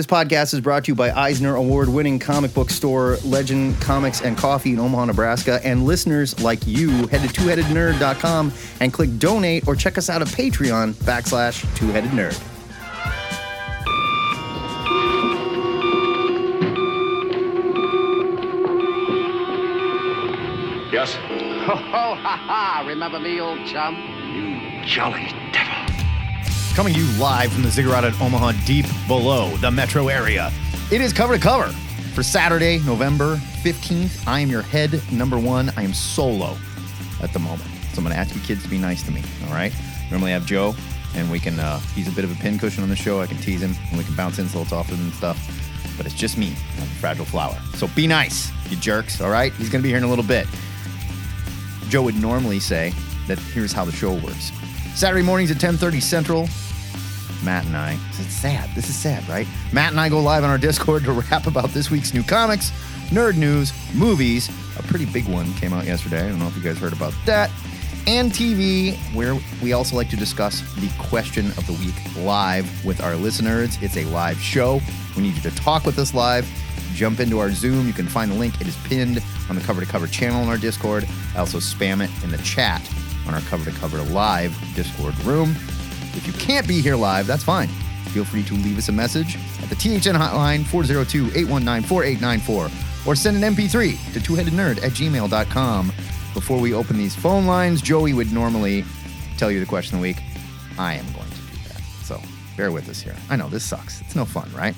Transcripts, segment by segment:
This podcast is brought to you by Eisner Award winning comic book store Legend Comics and Coffee in Omaha, Nebraska. And listeners like you, head to twoheadednerd.com and click donate or check us out at Patreon backslash twoheaded nerd. Yes? Ho, oh, ho, ha, ha. Remember me, old chum? You jolly. Coming to you live from the Ziggurat at Omaha, deep below the metro area. It is cover to cover for Saturday, November 15th. I am your head number one. I am solo at the moment. So I'm going to ask you kids to be nice to me, all right? Normally I have Joe, and we can, uh, he's a bit of a pincushion on the show. I can tease him, and we can bounce insults off of him and stuff. But it's just me. I'm a fragile flower. So be nice, you jerks, all right? He's going to be here in a little bit. Joe would normally say that here's how the show works. Saturday mornings at 10:30 Central. Matt and I. It's sad. This is sad, right? Matt and I go live on our Discord to rap about this week's new comics, nerd news, movies. A pretty big one came out yesterday. I don't know if you guys heard about that. And TV, where we also like to discuss the question of the week live with our listeners. It's a live show. We need you to talk with us live. Jump into our Zoom. You can find the link. It is pinned on the cover to cover channel on our Discord. I also spam it in the chat on our cover to cover live Discord room. If you can't be here live, that's fine. Feel free to leave us a message at the THN hotline 402 819 4894 or send an MP3 to twoheadednerd at gmail.com. Before we open these phone lines, Joey would normally tell you the question of the week. I am going to do that. So bear with us here. I know this sucks. It's no fun, right?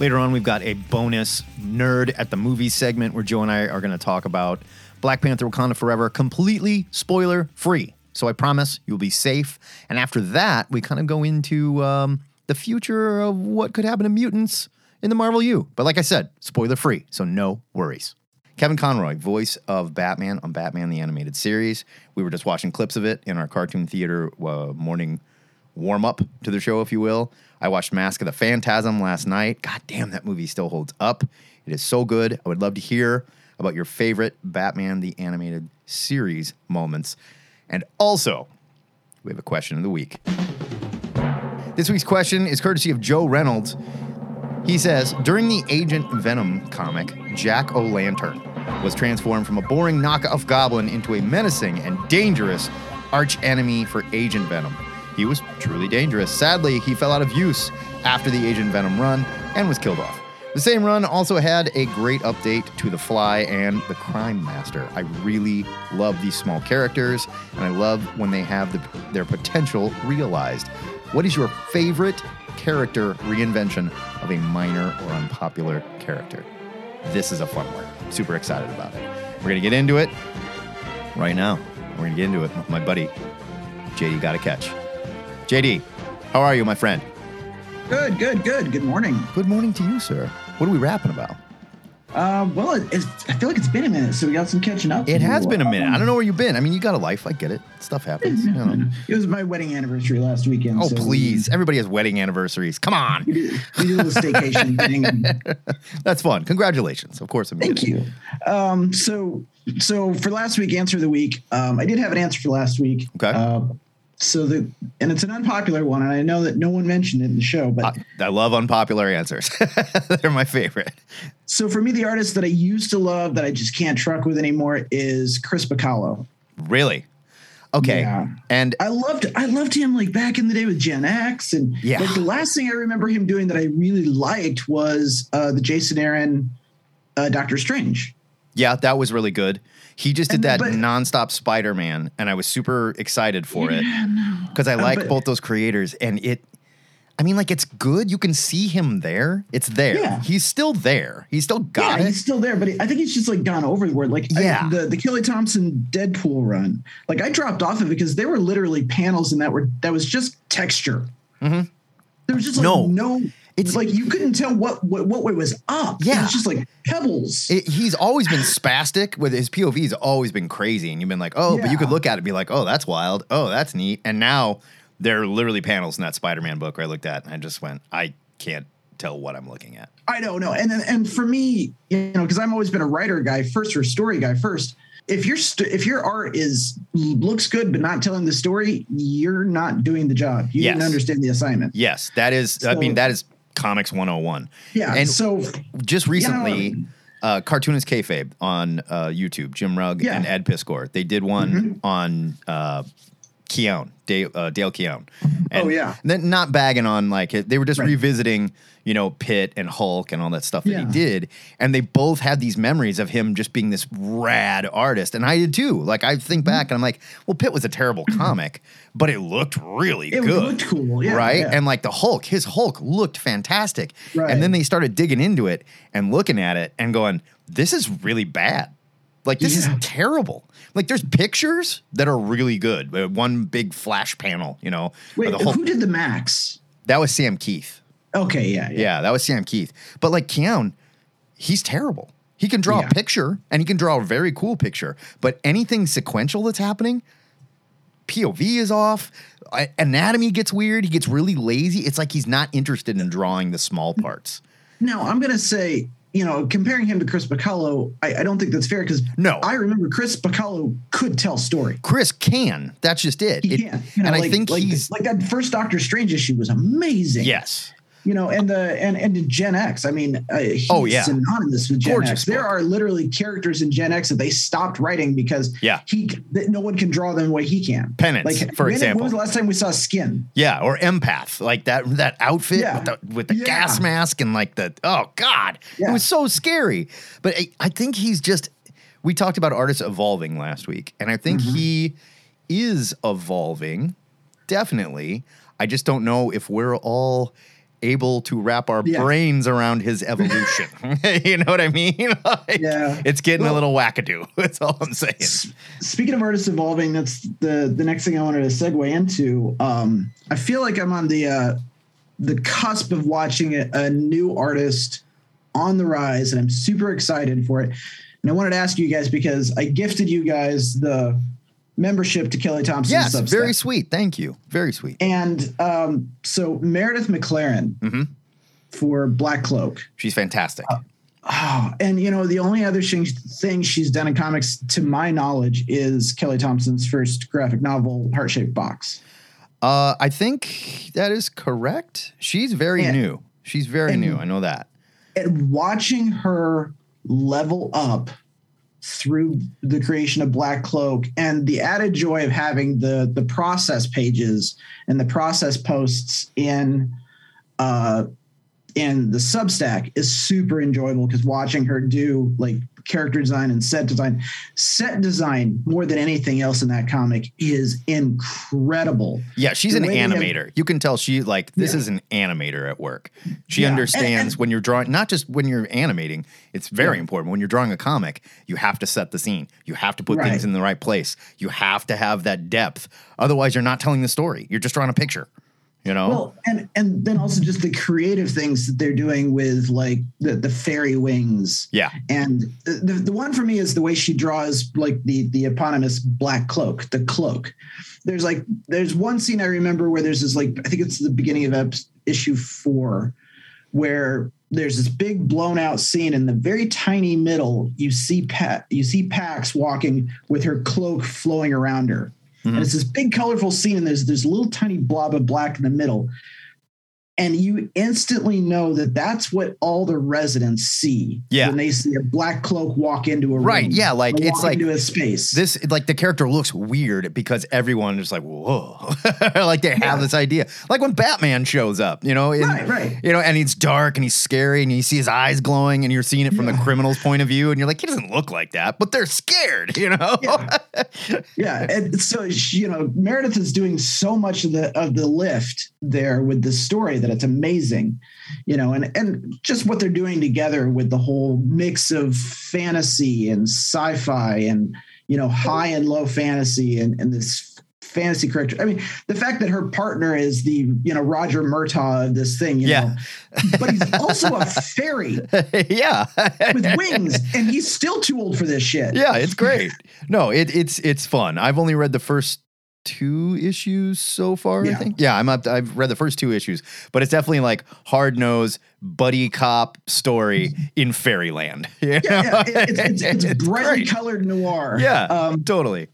Later on, we've got a bonus nerd at the movie segment where Joe and I are going to talk about Black Panther Wakanda Forever completely spoiler free. So I promise you'll be safe. And after that, we kind of go into um, the future of what could happen to mutants in the Marvel U. But like I said, spoiler free. So no worries. Kevin Conroy, voice of Batman on Batman the Animated Series. We were just watching clips of it in our cartoon theater uh, morning warm up to the show, if you will. I watched Mask of the Phantasm last night. God damn, that movie still holds up. It is so good. I would love to hear about your favorite Batman the Animated Series moments. And also, we have a question of the week. This week's question is courtesy of Joe Reynolds. He says During the Agent Venom comic, Jack O'Lantern was transformed from a boring knockoff goblin into a menacing and dangerous arch enemy for Agent Venom. He was truly dangerous. Sadly, he fell out of use after the Agent Venom run and was killed off. The same run also had a great update to The Fly and The Crime Master. I really love these small characters, and I love when they have the, their potential realized. What is your favorite character reinvention of a minor or unpopular character? This is a fun one. Super excited about it. We're going to get into it right now. We're going to get into it with my buddy, JD Gotta Catch. JD, how are you, my friend? Good, good, good. Good morning. Good morning to you, sir. What are we rapping about? Uh, well, it, it's, I feel like it's been a minute, so we got some catching up. It has do. been a minute. I Um, don't know where you've been. I mean, you got a life. I get it. Stuff happens. You know. It was my wedding anniversary last weekend. Oh, so please. Everybody has wedding anniversaries. Come on. We did, we did a little staycation thing. That's fun. Congratulations. Of course, I'm Thank kidding. you. Um, so, so for last week, answer of the week, um, I did have an answer for last week. Okay. Uh, so the and it's an unpopular one, and I know that no one mentioned it in the show, but I, I love unpopular answers. They're my favorite. so for me, the artist that I used to love that I just can't truck with anymore is Chris Bachalo. Really? Okay. Yeah. And I loved I loved him like back in the day with Gen X and Yeah. like the last thing I remember him doing that I really liked was uh the Jason Aaron uh Doctor Strange. yeah, that was really good. He just did And- that but- nonstop Spider Man, and I was super excited for it Yeah, no. because I like but- both those creators. And it, I mean, like, it's good. You can see him there. It's there. Yeah. He's still there. He's still got yeah, it. he's still there, but I think he's just like gone overboard. Like I- Yeah. the the Kelly Thompson Deadpool run, like I dropped off of it because there were literally panels in that were that was just texture. Mhm. There was just like No. no, It's- it's like you couldn't tell what what what way was up. Yeah. it was just like pebbles. It, he's always been spastic with his POV's always been crazy, and you've been like, oh, but you could look at it and be like, oh, that's wild. Oh, that's neat. And now there are literally panels in that Spider-Man book where I looked at and I just went, I can't tell what I'm looking at. I don't know. And and for me, you know, because I've always been a writer guy first or story guy first. If your st- if your art is looks good but not telling the story, you're not doing the job. You Yes. didn't understand the assignment. Yes, that is. I mean, that is comics 101. Yeah. And so just recently, know- uh, Cartoonist Kayfabe on uh, YouTube, Jim Rugg Yeah. Mm-hmm. and Ed Piskor, they did one on uh, Keown, Dale, uh, Dale Keown. And Oh, yeah. Then not bagging on like it. They were just Right. revisiting, you know, Pitt and Hulk and all that stuff that he did. And they both had these memories of him just being this rad artist. And I did too. Like I Mm-hmm. think back and I'm like, well, Pitt was a terrible comic, but it looked really good. It good. looked cool, yeah, right? yeah. And like the Hulk, his Hulk looked fantastic. Right. And then they started digging into it and looking at it and going, this is really bad. Like this Yeah. is terrible. Like there's pictures that are really good. Uh, One big flash panel, you know. wait, who did the Maxx? that was Sam Kieth. Okay, yeah, yeah. Yeah, that was Sam Kieth. But like Keown, he's terrible. He can draw Yeah. a picture and he can draw a very cool picture, but anything sequential that's happening, POV is off. Anatomy gets weird. He gets really lazy. It's like he's not interested in drawing the small parts. Now I'm gonna say, you know, comparing him to Chris Bachalo, I, I don't think that's fair because No. I remember Chris Bachalo could tell story. Chris can. That's just it. He It- can, you know, and I think like, he's like that first Doctor Strange issue was amazing. yes. You know, and the and and Gen X. I mean, uh, he's Oh, yeah. synonymous with Gen Gorgeous X. There are literally characters in Gen X that they stopped writing because Yeah. he that no one can draw them the way he can. Penance, for when, example. When was the last time we saw Skin? Yeah, or empath, like that that outfit Yeah. with the, with the Yeah. gas mask and like the oh god, it was so scary. But I, I think he's just. We talked about artists evolving last week, and I think Mm-hmm. he is evolving, definitely. I just don't know if we're all able to wrap our Yeah. brains around his evolution. you know what I mean? Like, Yeah. it's getting a Well- little wackadoo. That's all I'm saying. S- Speaking of artists evolving, that's the the next thing I wanted to segue into. Um, I feel like I'm on the uh, the cusp of watching a, a new artist on the rise, and I'm super excited for it. And I wanted to ask you guys because I gifted you guys the membership to Kelly Thompson. Yes, Substack. very sweet. Thank you. Very sweet. And um, so Meredith McLaren Mm-hmm. for Black Cloak. She's fantastic. Oh, and you know the only other thing, thing she's done in comics, to my knowledge, is Kelly Thompson's first graphic novel, Heart Shaped Box. Uh, I think that is correct. She's very And- new. She's very new. I know that. And watching her level up through the creation of Black Cloak and the added joy of having the the process pages and the process posts in uh in the Substack is super enjoyable because watching her do like character design and set design, set design more than anything else in that comic is incredible. Yeah, she's The an they have- animator. you can tell she like this Yeah. is an animator at work. She Yeah, understands and- when you're drawing, not just when you're animating. It's very important when you're drawing a comic. You have to set the scene. You have to put Right. things in the right place. You have to have that depth. Otherwise, you're not telling the story. You're just drawing a picture. You know. Well, and and then also just the creative things that they're doing with like the the fairy wings. yeah. And the, the one for me is the way she draws like the the eponymous black cloak, the cloak. There's like there's one scene I remember where there's this like I think it's the beginning of issue four, where there's this big blown out scene in the very tiny middle. You see Pat, you see Pax walking with her cloak flowing around her, and mm-hmm. it's this big colorful scene. And there's there's a little tiny blob of black in the middle, and you instantly know that that's what all the residents see Yeah. when they see a black cloak walk into a Right, room yeah, like, it's like into a space. this like the character looks weird because everyone is like whoa like they have this idea like when batman shows up you know and, Right, right. you know and he's dark and he's scary and you see his eyes glowing and you're seeing it from the criminal's point of view and you're like he doesn't look like that but they're scared you know Yeah. yeah and so you know meredith is doing so much of the of the lift there with the story that it's amazing you know and and just what they're doing together with the whole mix of fantasy and sci-fi and you know high and low fantasy and and this fantasy character. I mean the fact that her partner is the you know roger murtaugh of this thing you Yeah. know but he's also a fairy yeah. with wings and he's still too old for this shit. Yeah it's great. No it, it's it's fun. I've only read the first two issues so far i think yeah i'm up i've read the first two issues but it's definitely like hard nose buddy cop story in fairyland yeah, yeah. know? It- It's, it's, it's brightly great. colored noir. yeah Um, totally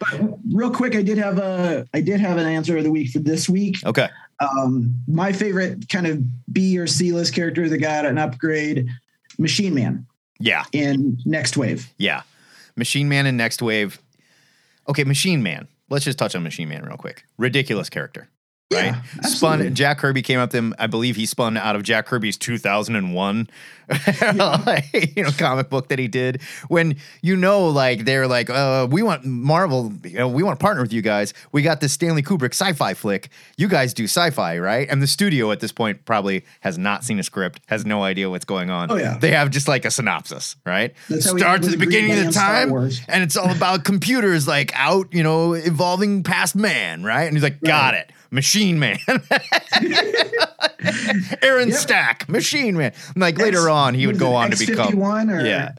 real quick, I did have a I did have an answer of the week for this week. okay Um, my favorite kind of B or C list character that got an upgrade, Machine Man Yeah. in Next Wave. Yeah. Machine Man and Next Wave. Okay, Machine Man. Let's just touch on Machine Man real quick. Ridiculous character. Right? Yeah, spun. Jack Kirby came up to him. I believe he spun out of Jack Kirby's 2001 you know comic book that he did when you know like they're like uh we want Marvel you know we want to partner with you guys. We got this Stanley Kubrick sci-fi flick. You guys do sci-fi, right? And the studio at this point probably has not seen a script, has no idea what's going on. Oh, yeah. They have just like a synopsis, right? That's Starts at the beginning of the time and it's all about computers like out, you know, evolving past man, right? And he's like, got it. Machine Man. Aaron Yep. Stack, Machine Man. And like later on, he would go on to become X51 or- Yeah.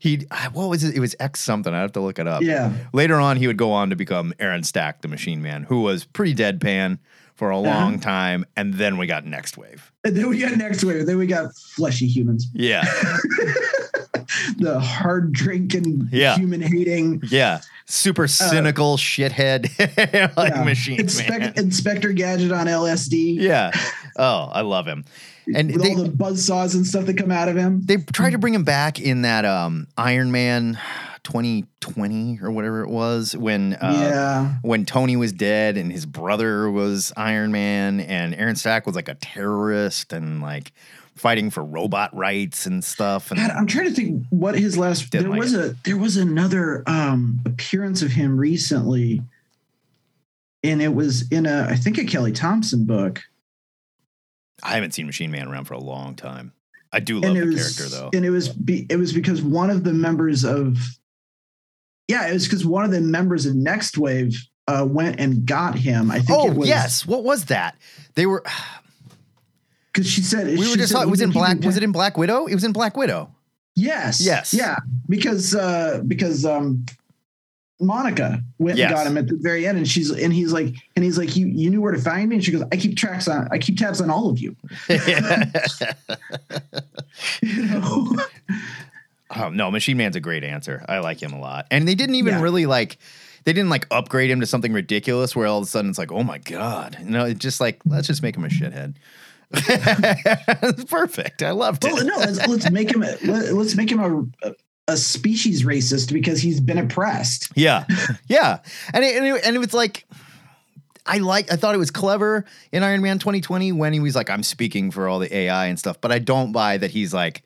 He what was it? It was X something. I have to look it up. Yeah. Later on, he would go on to become Aaron Stack, the Machine Man, who was pretty deadpan for a uh-huh. long time, and then we got Next Wave. And then we got Next Wave. Then we got Fleshy Humans, Yeah, the hard drinking, Yeah. human hating. yeah, super cynical shithead like Uh, yeah, Machine Inspec-. Inspector Gadget on LSD. Yeah. Oh, I love him. And with they, all the buzz saws and stuff that come out of him. they tried to bring him back in that um, Iron Man 2020 or whatever it was when uh, yeah. when Tony was dead and his brother was Iron Man and Aaron Stack was like a terrorist and like fighting for robot rights and stuff. And God, I'm trying to think what his last there like was a there was another um appearance of him recently. And it was in a I think a Kelly Thompson book. I haven't seen Machine Man around for a long time. I do love it the was character though. and it was be, it was because one of the members of yeah it was because one of the members of next wave uh went and got him i think Oh it was yes, what was that? They were. because she said We were just. said, Talking, was in Black? Was it in Black Widow? It was in Black Widow. yes Yes. yeah because uh because um Monica went Yes. and got him at the very end, and she's and he's like and he's like you you knew where to find me, and she goes I keep tracks on I keep tabs on all of you. You know? Oh no, Machine Man's a great answer. I like him a lot. And they didn't even Yeah. really like they didn't like upgrade him to something ridiculous where all of a sudden it's like, oh my God. You know, it's just like, let's just make him a shithead. Perfect. I loved it. Oh, no, let's, let's make him a, let, let's make him a, a species racist because he's been oppressed. Yeah. Yeah. And it, and it, and it was like I like I thought it was clever in Iron Man 2020 when he was like, I'm speaking for all the AI and stuff, but I don't buy that he's like,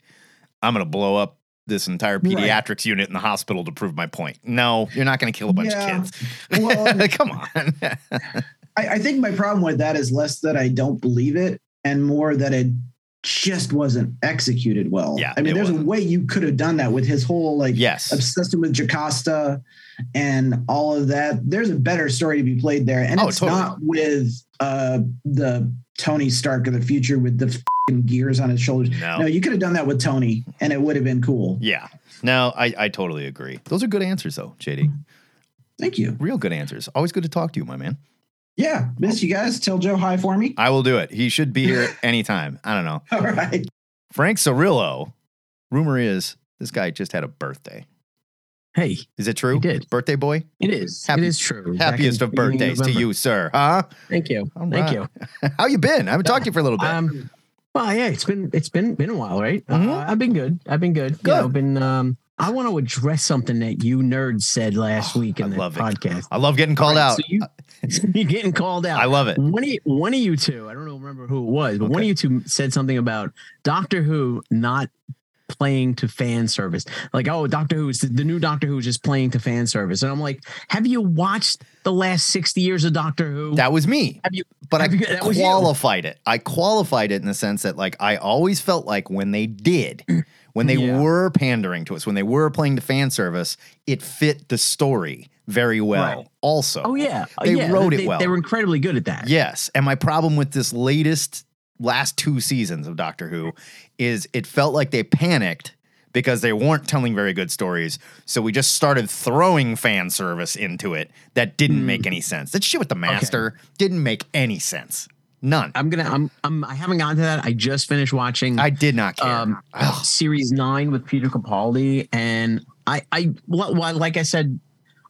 I'm gonna blow up this entire Right. pediatrics unit in the hospital to prove my point. No, you're not gonna kill a bunch Yeah. of kids. Well, Come on. I, I think my problem with that is less that I don't believe it and more that it just wasn't executed well. Yeah, I mean, there's wasn't. a way you could have done that with his whole like yes. obsession with Jocasta and all of that. There's a better story to be played there, and Oh, it's totally. not with uh, the Tony Stark of the future with the fing gears on his shoulders. No. no, you could have done that with Tony, and it would have been cool. Yeah. No, I, I totally agree. Those are good answers, though, JD. Thank you. Real good answers. Always good to talk to you, my man. Yeah, miss you guys. Tell Joe hi for me. I will do it. He should be here anytime. I don't know. All right. Frank Cirillo. Rumor is this guy just had a birthday. Hey, Is it true? He did. Birthday boy? it is. Happy- it is true. Happiest of beginning birthdays to you, sir. Huh? Thank you. All Thank right. you. How you been? I haven't talked to you for a little bit. Um, well, yeah, it's been it's been been a while, right? Mhm. Uh, I've been good. I've been good. Good. You know, been. Um, I want to address something that you nerds said last Oh, week in I the love it. podcast. I love getting called All right, out. So you, you're getting called out. I love it. One of you, one of you two, I don't know, remember who it was, but one of you two said something about Doctor Who not playing to fan service. Like, oh, Doctor Who is the, new Doctor Who is just playing to fan service. And I'm like, have you watched the last 60 years of Doctor Who? That was me. have you? But I have was you. qualified it. I qualified it in the sense that, like, I always felt like when they did, when they Yeah. were pandering to us, when they were playing to fan service, it fit the story very well. Right. Also, Oh yeah, Oh, They yeah. wrote it well. They were incredibly good at that. Yes. And my problem with this latest last two seasons of Doctor Who is it felt like they panicked because they weren't telling very good stories. So we just started throwing fan service into it that didn't Hmm. make any sense. That shit with the master didn't make any sense. None. I'm gonna. I'm. I'm. I haven't gotten to that. I just finished watching. I did not care. um, series nine with Peter Capaldi, and I, I, well, like I said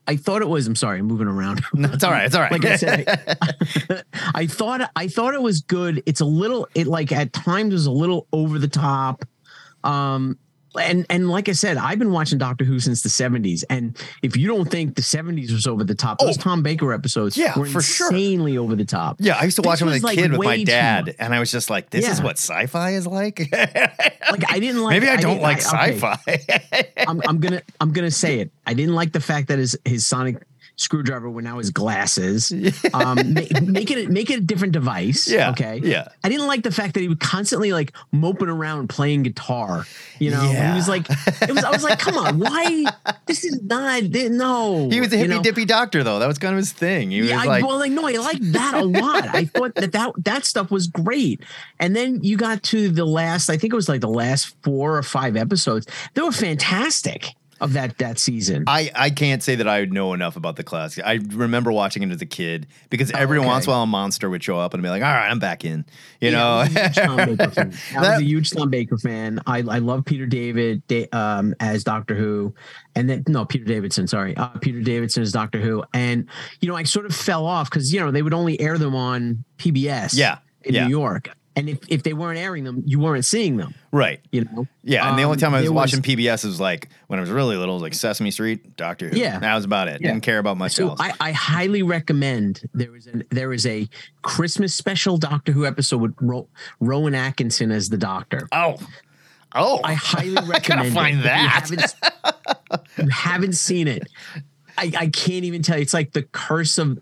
I thought it was. I'm sorry, I'm moving around. No, it's all right. It's all right. like I said, I, I thought I thought it was good. It's a little it like at times was a little over the top. Um and and like I said, I've been watching Doctor Who since the 70s. And if you don't think the 70s was over the top, those Oh. Tom Baker episodes Yeah, were for sure. insanely over the top. yeah, I used to watch them as a like, kid with my dad, and I was just like, "This is what sci-fi is like." Like I didn't like Maybe I don't didn't- like I- sci-fi. I'm, I'm gonna I'm gonna say it. I didn't like the fact that his his sonic screwdriver were now his glasses. Um, make, make it make it a different device. Yeah, Okay. yeah. I didn't like the fact that he was constantly like moping around playing guitar. You know, he was like, it was. I was like, come on, why? This is not. No. he was a you hippy know? dippy doctor, though. That was kind of his thing. He Yeah, was I, like, well, like no, I like that a lot. I thought that, that that stuff was great. And then you got to the last, I think it was like the last four or five episodes. They were fantastic of that that season. I, I can't say that I know enough about the classic. I remember watching it as a kid because every Oh, okay. once in a while a monster would show up and be like, "All right, I'm back in." You Yeah, know, I was a huge Tom Baker fan. I was a huge Tom Baker fan. I, I love Peter David da- um, as Doctor Who, and then no Peter Davidson. Sorry, uh, Peter Davidson as Doctor Who, and you know I sort of fell off because you know they would only air them on PBS. Yeah, in yeah. New York, and if if they weren't airing them, you weren't seeing them. right? You know. Yeah, and the only Um, time I was there watching PBS was like when I was really little, was like Sesame Street, Doctor Who. Yeah. that was about it. Yeah. Didn't care about much So else. I, I highly recommend there is an there is a Christmas special Doctor Who episode with Ro- Rowan Atkinson as the Doctor. oh, oh, I highly recommend find it. That. You haven't, you haven't seen it. I, I can't even tell you. It's like the curse of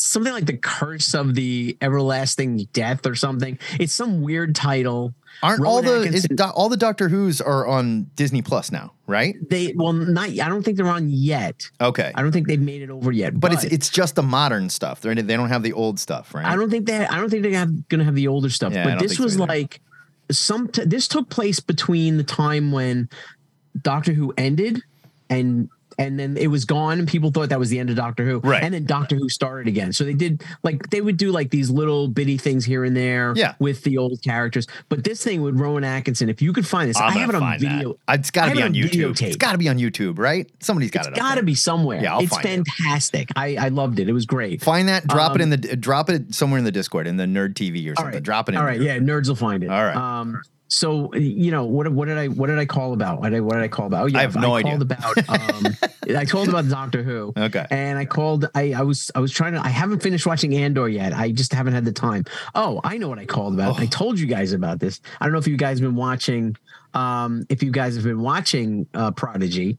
something like the curse of the everlasting death or something. It's some weird title. aren't all Rowan the is do, all the Doctor Who's are on Disney Plus now, right? They well not I don't think they're on yet. Okay, I don't think they've made it over yet. but it's it's just the modern stuff. They're, they don't have the old stuff, right? I don't think they. I don't think they're have, gonna have the older stuff. Yeah, but this so was like some. T- this took place between the time when Doctor Who ended and and then it was gone, and people thought that was the end of Doctor Who. Right. And then Doctor Who started again. So they did like they would do like these little bitty things here and there. Yeah. With the old characters, but this thing with Rowan Atkinson, if you could find this, I'm I have it on find that. video. It's got I to be on it on YouTube. It's videotape. got to be on YouTube, right? Somebody's got It's it. up got to be somewhere. Yeah, I'll it's find it. fantastic. I I loved it. It was great. Find that, drop it Um, in the drop it somewhere in the Discord in the Nerd TV or something. right. Drop it in. All right, yeah, nerds will find it. All right. Um, so you know what? What did I? What did I call about? What did I, what did I call about? Oh, yeah, I have no idea. called about. Um, I told about Doctor Who. Okay. And I called. I, I was. I was trying to. I haven't finished watching Andor yet. I just haven't had the time. Oh, I know what I called about. Oh. I told you guys about this. I don't know if you guys have been watching. Um, if you guys have been watching uh, Prodigy,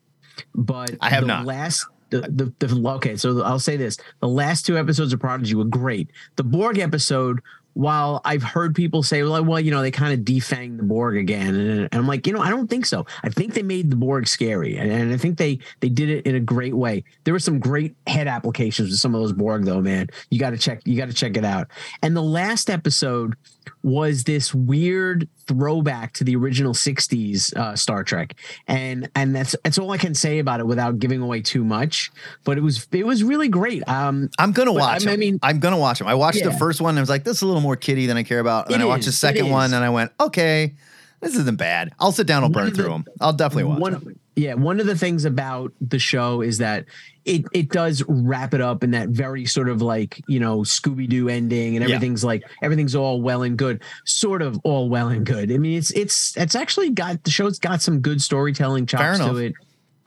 but I have the not. Last. The, the, the okay, so I'll say this: the last two episodes of Prodigy were great. The Borg episode, while I've heard people say, well, well, you know, they kind of defanged the Borg again, and, I'm like, you know, I don't think so. I think they made the Borg scary, and, and I think they they did it in a great way. There were some great head applications with some of those Borg, though, man. You got to check, you got to check it out. And the last episode was this weird throwback to the original 60s uh, Star Trek. And and that's that's all I can say about it without giving away too much, but it was it was really great. Um I'm gonna watch I them. mean- I'm gonna watch them. I watched the first one and I was like, this is a little more kiddie than I care about. And then I watched is, the second one and I went, okay, this isn't bad. I'll sit down and One burn through them. I'll definitely watch one, them. Yeah, one of the things about the show is that it it does wrap it up in that very sort of like you know Scooby Doo ending, and Yeah. everything's like everything's all well and good, sort of all well and good. I mean, it's it's it's actually got the show's got some good storytelling chops to it.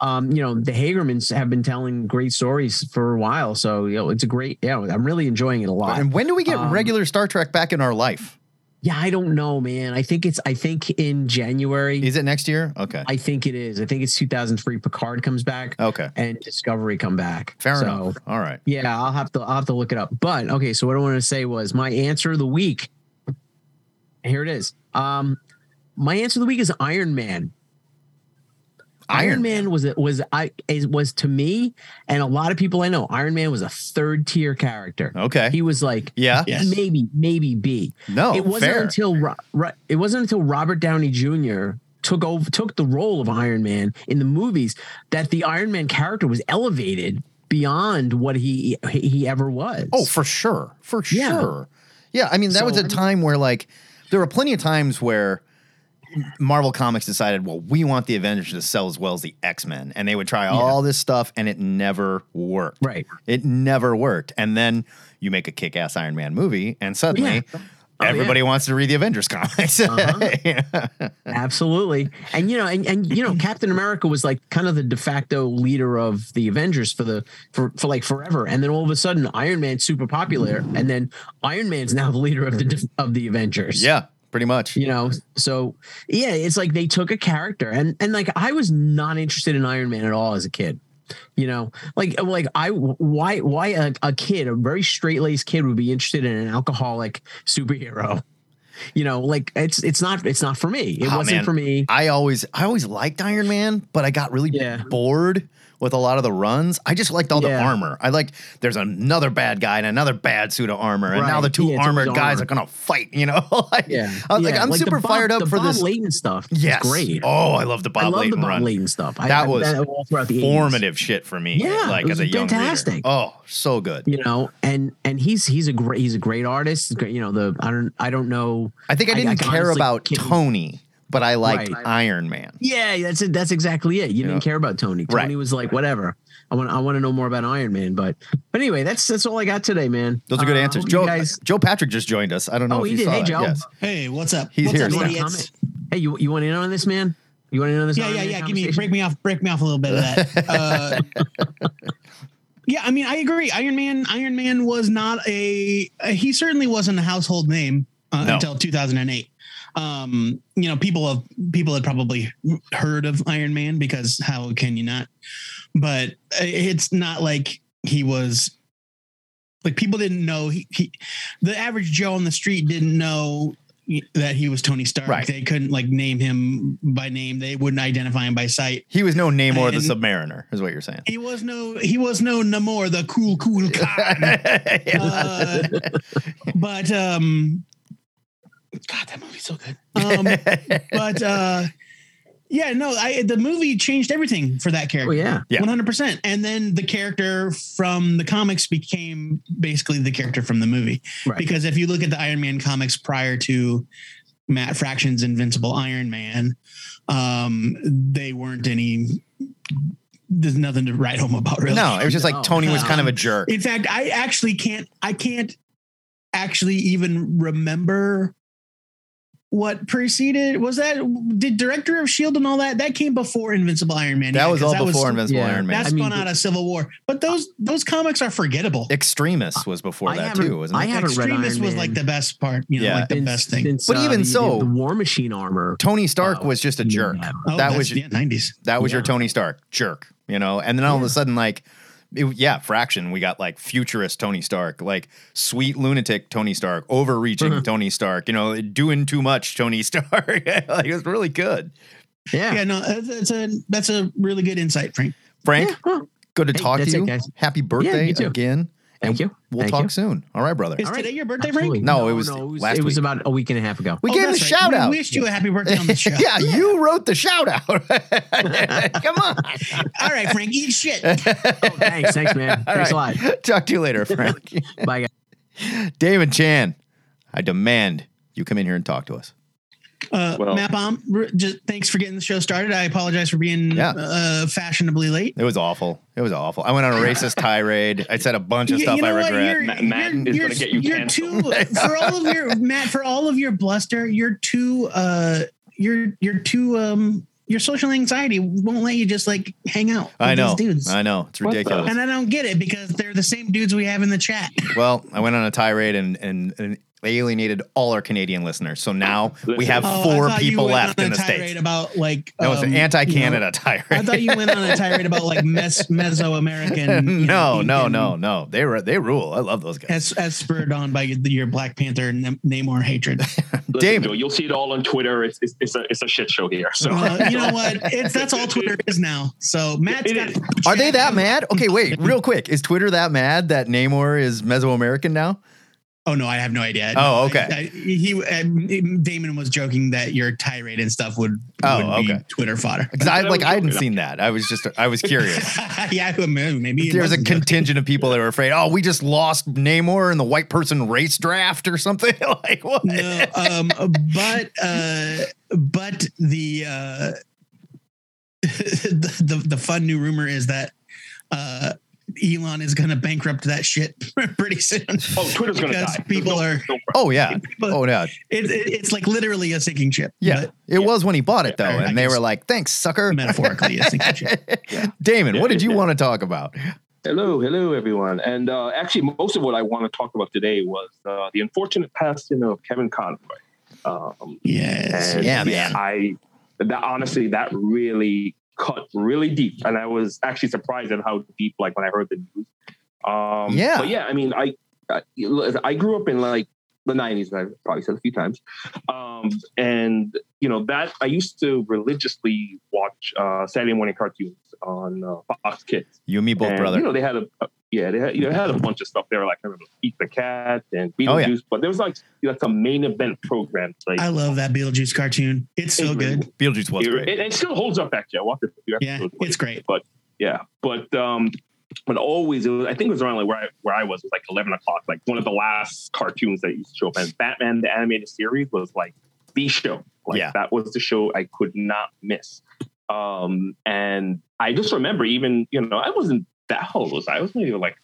Um, you know, the Hagemans have been telling great stories for a while, so you know it's a great. Yeah, I'm really enjoying it a lot. And when do we get Um, regular Star Trek back in our life? Yeah, I don't know, man. I think it's I think in January. Is it next year? Okay. I think it is. I think it's 2003. Picard comes back Okay. and Discovery come back. Fair So, enough. All right. Yeah, I'll have to I'll have to look it up. But okay, so what I wanted to say was my answer of the week. Here it is. Um, my answer of the week is Iron Man. Iron, Iron Man was it was I is was to me and a lot of people I know. Iron Man was a third tier character. Okay. He was like yeah. Yes. maybe maybe B. No. it wasn't fair. until Ro- Ro- it wasn't until Robert Downey Jr. took over took the role of Iron Man in the movies that the Iron Man character was elevated beyond what he he ever was. Oh, for sure. For Yeah. sure. Yeah. I mean, that was a time where like there were plenty of times where Marvel Comics decided, well, we want the Avengers to sell as well as the X Men, and they would try all this stuff, and it never worked. Right. It never worked. And then you make a kick ass Iron Man movie, and suddenly Yeah. Oh, everybody wants to read the Avengers comics. Uh-huh. Absolutely. And you know, and, and you know, Captain America was like kind of the de facto leader of the Avengers for the for, for like forever. And then all of a sudden Iron Man's super popular. And then Iron Man's now the leader of the of the Avengers. yeah, pretty much. You know, so yeah, it's like they took a character and and like I was not interested in Iron Man at all as a kid. You know, like like I why why a, a kid, a very straight laced kid, would be interested in an alcoholic superhero. You know, like it's it's not it's not for me. It Oh, wasn't man. for me. I always I always liked Iron Man, but I got really Yeah. bored with a lot of the runs. I just liked all the armor. I liked there's another bad guy and another bad suit of armor, and now the two Yeah, armored guys armor. are gonna fight. You know, like, Yeah, I was like, I'm the super Bob- fired up the for Bob this. Layton stuff. yes, great. Oh, I love the Bob I love the Bob run. Stuff. That I- was all throughout the 80s. Formative shit for me. Yeah, like as a young reader. fantastic. Oh, so good. You know, and and he's he's a great he's a great artist. You know, the I don't I don't know. I think I I- I didn't can care about Tony, but I liked Right. Iron Man. Yeah, that's it. That's exactly it. You Yeah. didn't care about Tony. Tony Right. was like, whatever. I want I want to know more about Iron Man. But but anyway, that's that's all I got today, man. Those are good Uh, answers. Joe guys, Joe Patrick just joined us. I don't know Oh, if he you did. saw Hey, that. Joe. Yes. Hey, what's up? He's what's here. up, You wanna idiots? comment? Hey, you you want in on this, man? You want in on this? Yeah, Iron yeah, Man yeah. Give me break me off, break me off a little bit of that. Uh, yeah, I mean, I agree. Iron Man, Iron Man was not a. uh, he certainly wasn't a household name uh, No. until 2008. Um, you know, people have people had probably heard of Iron Man because how can you not? But it's not like he was. Like people didn't know he, he the average Joe on the street didn't know that he was Tony Stark. Right. They couldn't like name him by name. They wouldn't identify him by sight. He was no Namor the Submariner, is what you're saying. He was no he was no Namor, the cool cool Khan. Uh, but um God, that movie's so good. Um but uh yeah, no, I the movie changed everything for that character. Oh yeah. Yeah. 100%. And then the character from the comics became basically the character from the movie. Right. Because if you look at the Iron Man comics prior to Matt Fraction's Invincible Iron Man, um, they weren't any. There's nothing to write home about, really. no, it was just like Tony was kind of a Um, jerk. In fact, I actually can't. I can't actually even remember what preceded. Was that did Director of Shield and all that? That came before Invincible Iron Man. That yeah, was 'cause all before Invincible yeah, Iron Man. That's I mean, spun out of Civil War, but those those comics are forgettable. Extremis was before I that too, wasn't I it? haven't read Iron was Man. like the best part, you know, Yeah. like the Since- best thing. since, But uh, even the- so- the, War Machine armor. Tony Stark Oh, was just a yeah. jerk. Oh, that that's- was yeah, nineties. that was your Tony Stark jerk, you know. And then all of a sudden, like, it, yeah, fraction. We got like futurist Tony Stark, like sweet lunatic Tony Stark, overreaching Tony Stark, you know, doing too much Tony Stark. like it was really good. Yeah. Yeah, no, that's that's a that's a really good insight, Frank. Frank, Yeah, good to Hey, talk to that's it, you. Happy birthday you too. again. Thank you. We'll Thank talk you. soon. All right, brother. Is All right. today your birthday, Absolutely. Frank? No, it was it was, last it was week. about a week and a half ago. We Oh, gave him a that's right. shout out. we wished you a happy birthday on the show. yeah, you wrote the shout out. Come on. All right, Frank, eat shit. Oh, thanks, thanks, man. All Thanks right. a lot. Talk to you later, Frank. Bye, guys. David Chan, I demand you come in here and talk to us. Uh, Well- Matt Baum, just thanks for getting the show started. I apologize for being Yeah. uh, fashionably late. It was awful. It was awful. I went on a racist tirade. I said a bunch of You- stuff you know I what? regret. You're, Matt- Matt you're- is gonna get you You're canceled. too for all of your Matt for all of your bluster. You're too. Uh, you're you're too. Um, your social anxiety won't let you just like hang out. With I know. These dudes. I know. It's ridiculous. and I don't get it because they're the same dudes we have in the chat. Well, I went on a tirade and, and, and alienated all our Canadian listeners. So now we have Oh, I four people left in the tirade States. About like That was um, an you know, anti-Canada tirade. I thought you went on a tirade about like mes- Mesoamerican. no, know, no, no, no. They were they rule. I love those guys. As, as spurred on by your Black Panther Nam- Namor hatred. Listen, Damon. Joe, you'll see it all on Twitter. It's, it's, it's a it's a shit show here. So Uh, you know what? It's that's all Twitter is now. So Matt's It got. Are they that mad? Okay, wait, real quick. Is Twitter that mad that Namor is Mesoamerican now? Oh no, I have no idea. Oh, okay. I- I- he um, Damon was joking that your tirade and stuff would, Oh, would be okay. Twitter fodder. Because I I like I hadn't joking. seen that. I was just I was curious. yeah, maybe it There's a wasn't. contingent of people that were afraid. Oh, we just lost Namor in the white person race draft or something. like what? no, um, but uh, but the uh, the, the the fun new rumor is that uh, Elon is going to bankrupt that shit pretty soon. Oh, Twitter's gonna Because die. people There's are- no- Oh yeah. People- Oh yeah. It, it, it's like literally a sinking ship. Yeah. but It was when he bought it though, I and they were like, "Thanks, sucker." metaphorically a sinking ship. Damon, what did you Yeah. want to talk about? Hello, hello, everyone. And uh, actually, most of what I want to talk about today was uh, the unfortunate passing of Kevin Conroy. Um, Yes. Yeah, man. I that honestly that really cut really deep, and I was actually surprised at how deep. Like when I heard the news. Um, Yeah. But yeah, I mean, I I, I grew up in like the '90s. I've probably said a few times, um, and you know that I used to religiously watch uh, Saturday morning cartoons on uh, Fox Kids. You and me both, And, brother. You know, they had a, a- yeah, they had, you know, they had a bunch of stuff there, like I remember Eek the Cat and Beetlejuice, Oh, yeah. but there was like you know, some main event program. Like I love that Beetlejuice cartoon. It's so it- good. Beetlejuice was It, great. it, it still holds up actually. I watched it a few Yeah, episodes. it's great. But yeah, but um, but always it was. I think it was around like where I where I was. It was like eleven o'clock. Like one of the last cartoons that used to show up, and Batman the animated series was like the show. Like Yeah. that was the show I could not miss. Um, and I just remember even you know I wasn't that old was I? I was maybe like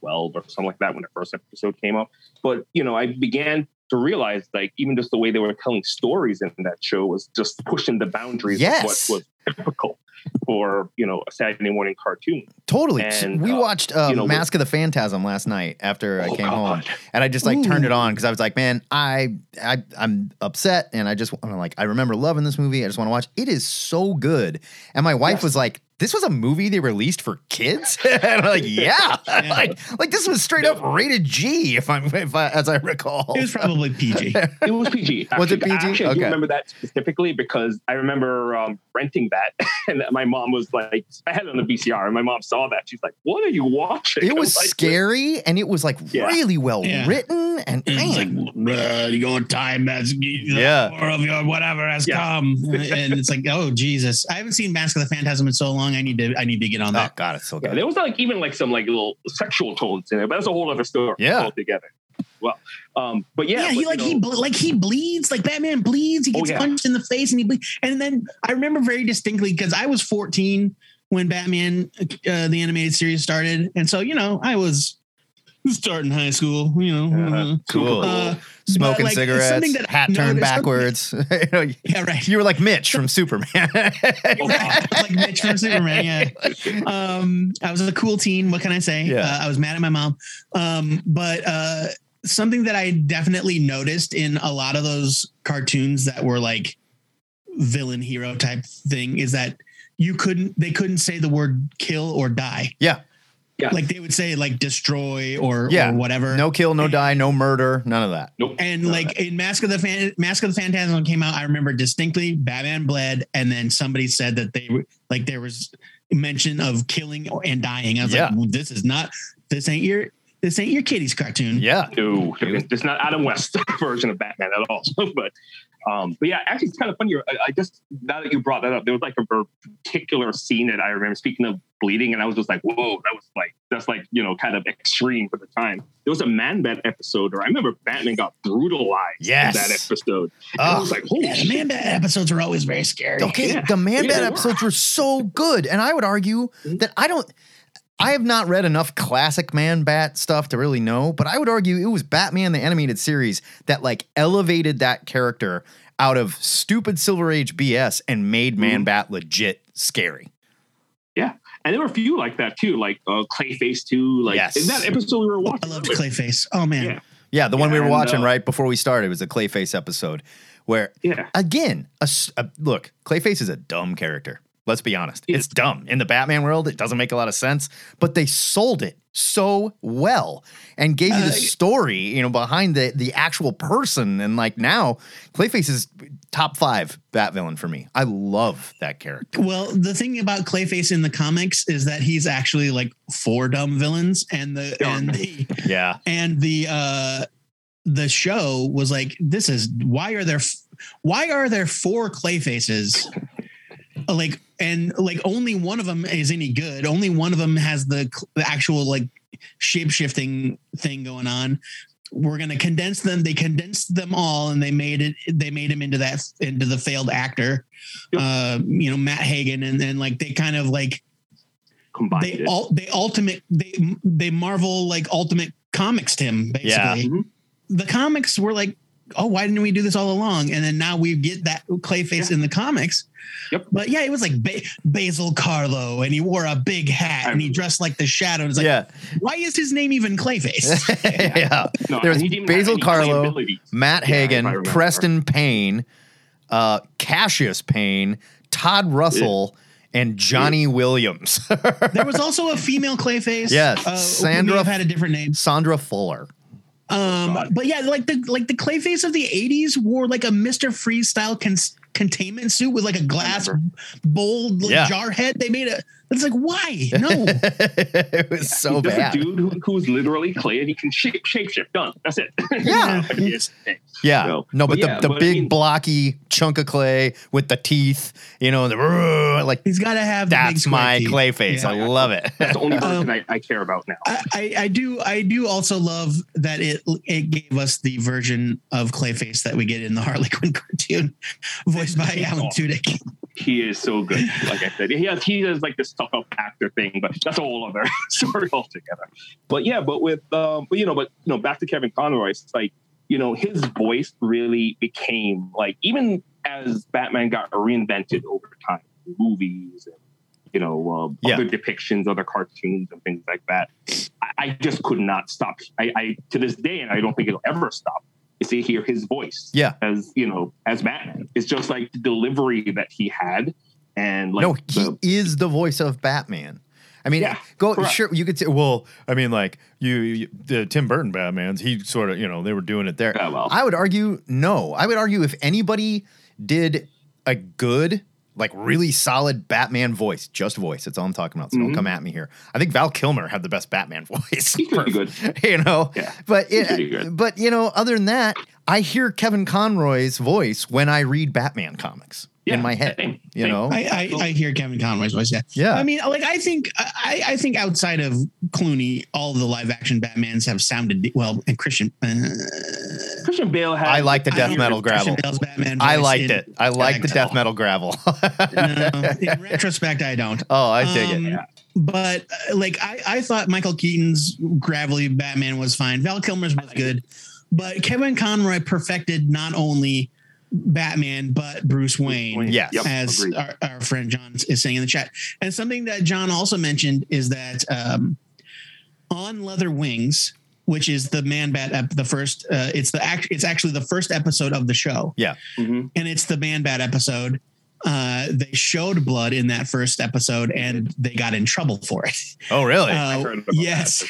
twelve or something like that when the first episode came up. But you know I began to realize like even just the way they were telling stories in that show was just pushing the boundaries Yes. of what was typical for you know a Saturday morning cartoon. Totally. And, we uh, watched uh, you know, Mask of the Phantasm last night after I Oh, came God. home, and I just like turned it on because I was like, man, I, I I'm upset, and I just I'm like I remember loving this movie. I just want to watch. It is so good, and my wife Yes. was like. This was a movie they released for kids, and I'm like, yeah, Yeah. like, like this was straight up rated G, if I'm, if I, as I recall. It was probably PG. It was PG. Was it PG? Actually, I do remember that specifically because I remember um, renting that, and my mom was like, I had it on the VCR, and my mom saw that. She's like, "What are you watching?" It I was like, scary, and it was like Yeah. really well Yeah. written, and And it's man, like, "Bruh, your time has, Yeah. more of your whatever has Yeah. come, and it's like, oh Jesus, I haven't seen Mask of the Phantasm in so long. I need to, I need to get on oh that. god, it's so Yeah, good. there was like even like some like little sexual tones in it, but that's a whole other story Yeah. altogether. Well, um, but yeah, Yeah, but, he you like he ble- like he bleeds, like Batman bleeds. He Oh, gets yeah. punched in the face, and he bleeds. And then I remember very distinctly because I was 14 when Batman uh, the animated series started, and so you know I was starting high school. You know, Uh-huh. uh, Cool. Smoking like, cigarettes, hat turned backwards. You know, yeah, right. you were like Mitch from Superman. like Mitch from Superman. Yeah. Um, I was a cool teen. What can I say? Yeah. Uh, I was mad at my mom. Um, but uh, something that I definitely noticed in a lot of those cartoons that were like villain hero type thing is that you couldn't they couldn't say the word kill or die. yeah, Yeah. Like they would say like destroy or, Yeah. or whatever. no kill, no die, no murder, none of that. nope. And None like in Mask of the Fan- Mask of the Phantasm came out, I remember distinctly Batman bled, and then somebody said that they were like there was mention of killing and dying. I was Yeah. like, well, this is not this ain't your this ain't your kiddies cartoon. Yeah, No, it's not Adam West version of Batman at all. but um, but yeah, actually, it's kind of funny. I, I just now that you brought that up, there was like a ver- particular scene that I remember. Speaking of bleeding, and I was just like, "Whoa, that was like that's like you know kind of extreme for the time." There was a Man Bat episode, or I remember Batman got brutalized Yes. in that episode. And I was like, "Holy Yeah, the shit!" Man Bat episodes are always very scary. Okay, Yeah. the Man Yeah, Bat they were. episodes were so good, and I would argue that I don't. I have not read enough classic Man Bat stuff to really know, but I would argue it was Batman the animated series that like elevated that character out of stupid Silver Age BS and made Man Mhm. Bat legit scary. Yeah. And there were a few like that too, like uh, Clayface too. Like Yes. in that episode we were watching. I loved Clayface. Oh man. Yeah. Yeah, the one we were And, watching uh, right before we started was a Clayface episode where Yeah. again, a, s- a- look, Clayface is a dumb character. Let's be honest. It's dumb. In the Batman world, it doesn't make a lot of sense, but they sold it so well and gave you the Uh, story, you know, behind the the actual person. And like now, Clayface is top five Bat villain for me. I love that character. Well, the thing about Clayface in the comics is that he's actually like four dumb villains, and the and the Yeah. and the uh the show was like, this is why are there why are there four clay faces? Like and like only one of them is any good. Only one of them has the, the actual like shape shifting thing going on. We're gonna condense them. They condensed them all, and they made it. They made him into that into the failed actor, Yep. uh, you know, Matt Hagen, and then like they kind of like Combined they all they ultimate they they Marvel like ultimate comics him basically. Yeah. Mhm. The comics were like, oh, why didn't we do this all along? And then now we get that Clayface Yeah. in the comics. Yep. But yeah, it was like ba- Basil Karlo, and he wore a big hat, and he dressed like the Shadow. And it's like, yeah. why is his name even Clayface? yeah. No, There's and he didn't have Basil Karlo. Matt Yeah, Hagen, remember. Preston Payne, uh, Cassius Payne, Todd Russell, and Johnny Williams. there was also a female Clayface. Yes, uh, Sandra- have had a different name. Sandra Fuller. Um, God. but yeah, like the like the Clayface of the '80s wore like a Mister Freeze style con- containment suit with like a glass bowl Yeah. jar head. They made a. It's like why? No, it was so He's bad. a dude who, who's literally clay and he can shape shapeshift. Done. That's it. Yeah. Yeah. So, no, but, but yeah, the, the but I big mean- blocky chunk of clay with the teeth, you know, the like he's got to have. The that's square my teeth. clay face. Yeah. I love it. That's the only version Um, I, I care about now. I, I, I do I do also love that it it gave us the version of Clayface that we get in the Harley Quinn cartoon, voiced by Alan Tudyk. He is so good. Like I said, he has he has like this stuck up actor thing, but that's a whole other story altogether. But yeah, but with um, but you know, but you know, back to Kevin Conroy, it's like you know, his voice really became like even as Batman got reinvented over time, movies and you know, uh, Yeah. other depictions, other cartoons and things like that. I, I just could not stop. I, I to this day, and I don't think it'll ever stop. Is to hear his voice Yeah. as you know as Batman. It's just like the delivery that he had, and like no, the, he is the voice of Batman. I mean, Yeah, go correct. sure you could say. Well, I mean, like you, you the Tim Burton Batman's. He sort of, you know, they were doing it there. Yeah, well. I would argue no. I would argue if anybody did a good, like really solid Batman voice, just voice. That's all I'm talking about. So don't Mhm. come at me here. I think Val Kilmer had the best Batman voice. He's pretty good. you know. Yeah, But it, good. but you know, other than that, I hear Kevin Conroy's voice when I read Batman comics Yeah, in my head. same, you same. know. I, I, I hear Kevin Conroy's voice. Yeah. Yeah. I mean, like I think I, I think outside of Clooney, all the live action Batmans have sounded well. And Christian, uh, Christian Bale had. I like the death don't metal gravel. Bale's Batman I liked it. I liked the death metal gravel. No, in retrospect, I don't. oh, I dig Um, it. Yeah. But uh, like I, I thought Michael Keaton's gravelly Batman was fine. Val Kilmer's was good, but Kevin Conroy perfected not only Batman but Bruce Wayne. Wayne. Yes. Yep, as our, our friend John is saying in the chat. And something that John also mentioned is that um, on Leather Wings, which is the Man Bat, ep- the first, uh, it's the act, it's actually the first episode of the show, Mhm. and it's the Man Bat episode. Uh, they showed blood in that first episode, and they got in trouble for it. Oh, really? Uh, yes.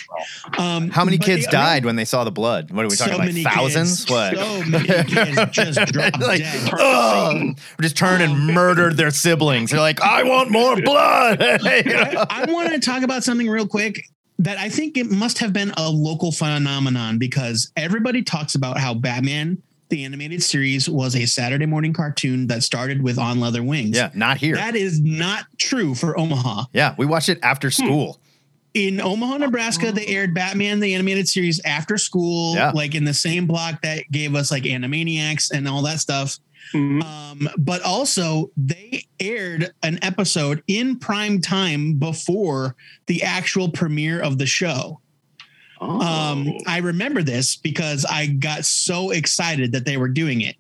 well. Um, How many kids they- died when they saw the blood? What are we talking so like thousands? kids, what? So many kids just dropped like, dead. "Ugh," just turned and murdered their siblings. They're like, I want more blood. You know? I, I want to talk about something real quick that I think it must have been a local phenomenon because everybody talks about how Batman, the animated series, was a Saturday morning cartoon that started with On Leather Wings. yeah, not here. That is not true for Omaha. yeah, we watched it after school. In Omaha, Nebraska, they aired Batman, the animated series, after school, Yeah. like in the same block that gave us like Animaniacs and all that stuff. Mhm. Um, but also they aired an episode in prime time before the actual premiere of the show. Oh. Um, I remember this because I got so excited that they were doing it.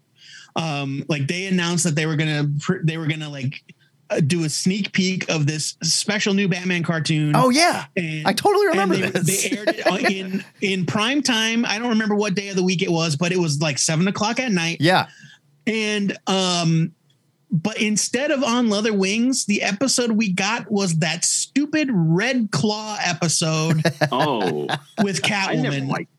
Um, like they announced that they were gonna they were gonna like uh, do a sneak peek of this special new Batman cartoon. Oh yeah, and, I totally remember they, this. they aired it in in prime time. I don't remember what day of the week it was, but it was like seven o'clock at night. yeah, And um, but instead of on leather wings, the episode we got was that stupid Red Claw episode oh, with Catwoman. liked.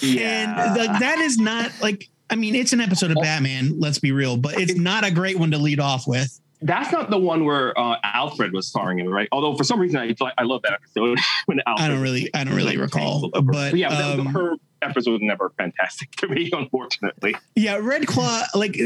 Yeah, And that is not like I mean, it's an episode of Batman. Let's be real, but it's not a great one to lead off with. that's not the one where uh, Alfred was starring in, right? Although for some reason I I love that episode when Alfred. I don't really, I don't really recall, tangled up her- but yeah, but was um, her episode was never fantastic to me, unfortunately. Yeah, Red Claw, like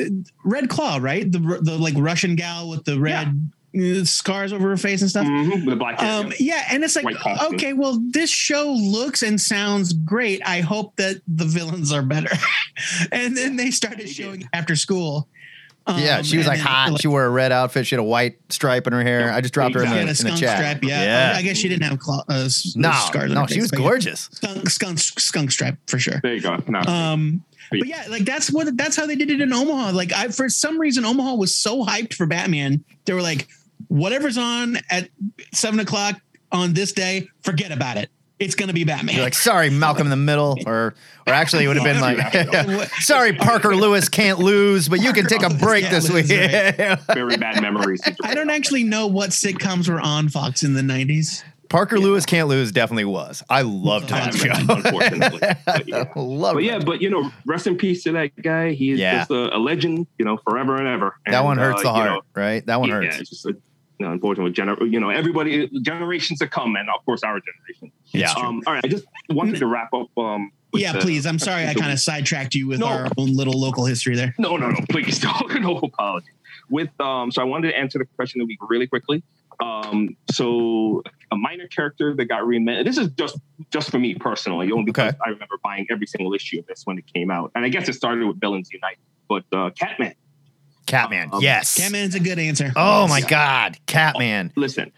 Red Claw, right? The the like Russian gal with the red uh, scars over her face and stuff. Mhm, The black Um, yeah, and it's like, okay, well, this show looks and sounds great. I hope that the villains are better. and then they started showing after school. Yeah, Um, she was like then, hot. she wore a red outfit. She had a white stripe in her hair. I just dropped her in She the, had a in the skunk chat. stripe. Yeah, yeah. I guess she didn't have claw, uh, no, scars. on no, her she face, was but yeah. gorgeous. Skunk, skunk, skunk stripe for sure. there you go. No. Um, but yeah, like that's what that's how they did it in Omaha. Like I, for some reason, Omaha was so hyped for Batman. They were like, whatever's on at seven o'clock on this day, forget about it. It's gonna be Batman. You're like, sorry, Malcolm in the Middle, or or actually, it would have been like, sorry, Parker Lewis can't lose, but you can take a break can't this lose, week. Very bad memories. I don't actually know what sitcoms were on Fox in the nineties. Parker Lewis can't lose definitely was. I loved that show. Unfortunately. But yeah. Loved But yeah, but you know, rest in peace to that guy. He is Yeah. just a, a legend, you know, forever and ever. that one hurts uh, the you know, right? That one yeah, hurts. it's just a, you know, unfortunately, gener- you know, everybody, generations to come, and of course, our generation. Yeah. Um, all right, I just wanted to wrap up. Um, Yeah, the- please. I'm sorry, I kind of sidetracked you with No. our own little local history there. No, no, no, please don't. no apology. With um, so I wanted to answer the question of the week really quickly. Um, so a minor character that got reinvented. This is just just for me personally, only because Okay. I remember buying every single issue of this when it came out, and I guess it started with Villains Unite. But uh, Catman. Catman, Um, yes. Catman's a good answer. Oh my God, Catman. Listen,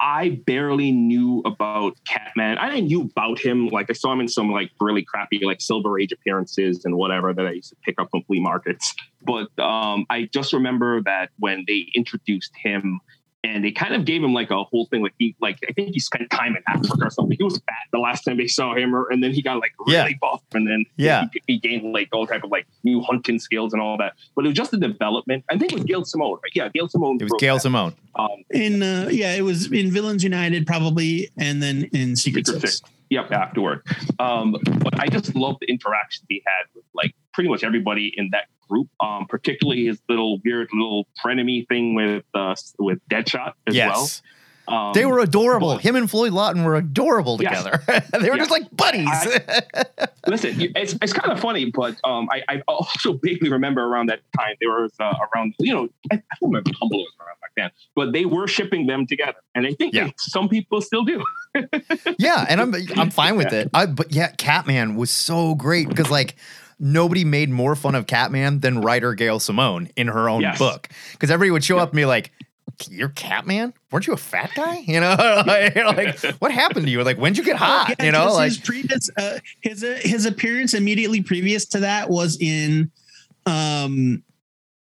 I barely knew about Catman. I didn't knew about him. Like I saw him in some like really crappy like Silver Age appearances and whatever that I used to pick up from flea markets. But um, I just remember that when they introduced him and they kind of gave him like a whole thing like he like I think he spent time in Africa or something. He was fat the last time they saw him, or, and then he got like really Yeah. buff, and then Yeah. he, he gained like all type of like new hunting skills and all that. But it was just the development. I think it was Gail Simone, right? Yeah, Gail Simone. It was Gail that. Simone. Um, In uh, yeah, it was in Villains United probably, and then in Secret, Secret Six. Six. Yep, afterward. Um, but I just love the interactions he had with like pretty much everybody in that group. Um, particularly his little weird little frenemy thing with uh, with Deadshot as Yes. well. Um, They were adorable. but- Him and Floyd Lawton were adorable Yes. together. they were Yes. just like buddies. Listen, it's, it's kind of funny, but um, I, I also vaguely remember around that time there was uh, around you know I, I don't remember Tumblr was around back then, but they were shipping them together, and I think Yeah. they- some people still do. yeah, and I'm I'm fine with it. I, but yeah, Catman was so great because like nobody made more fun of Catman than writer Gail Simone in her own Yes. book because everybody would show up and be like. You're Catman? Weren't you a fat guy? You know, like, like, what happened to you? Like, when'd you get hot? Yeah, you know, like, his previous uh, his uh, his appearance immediately previous to that was in um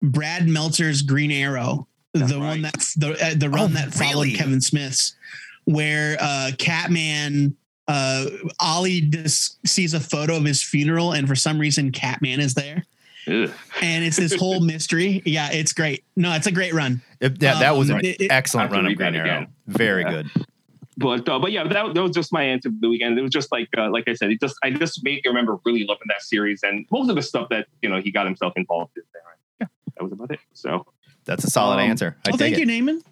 Brad Meltzer's Green Arrow, the one that's the uh, the run Oh, that followed really? Kevin Smith's, where uh Catman uh Ollie just sees a photo of his funeral and for some reason Catman is there. Ugh. And it's this whole mystery. Yeah, it's great. No, it's a great run. it- yeah, that was um, an it- it- excellent I have to run of Green Arrow. again. Very Yeah. good. but uh, but yeah, that, that was just my answer for the weekend. It was just like uh, like I said, it just I just made me remember really loving that series and most of the stuff that you know he got himself involved in. There. Yeah, that was about it. So That's a solid Um, answer. I Well, thank it. you, Naaman.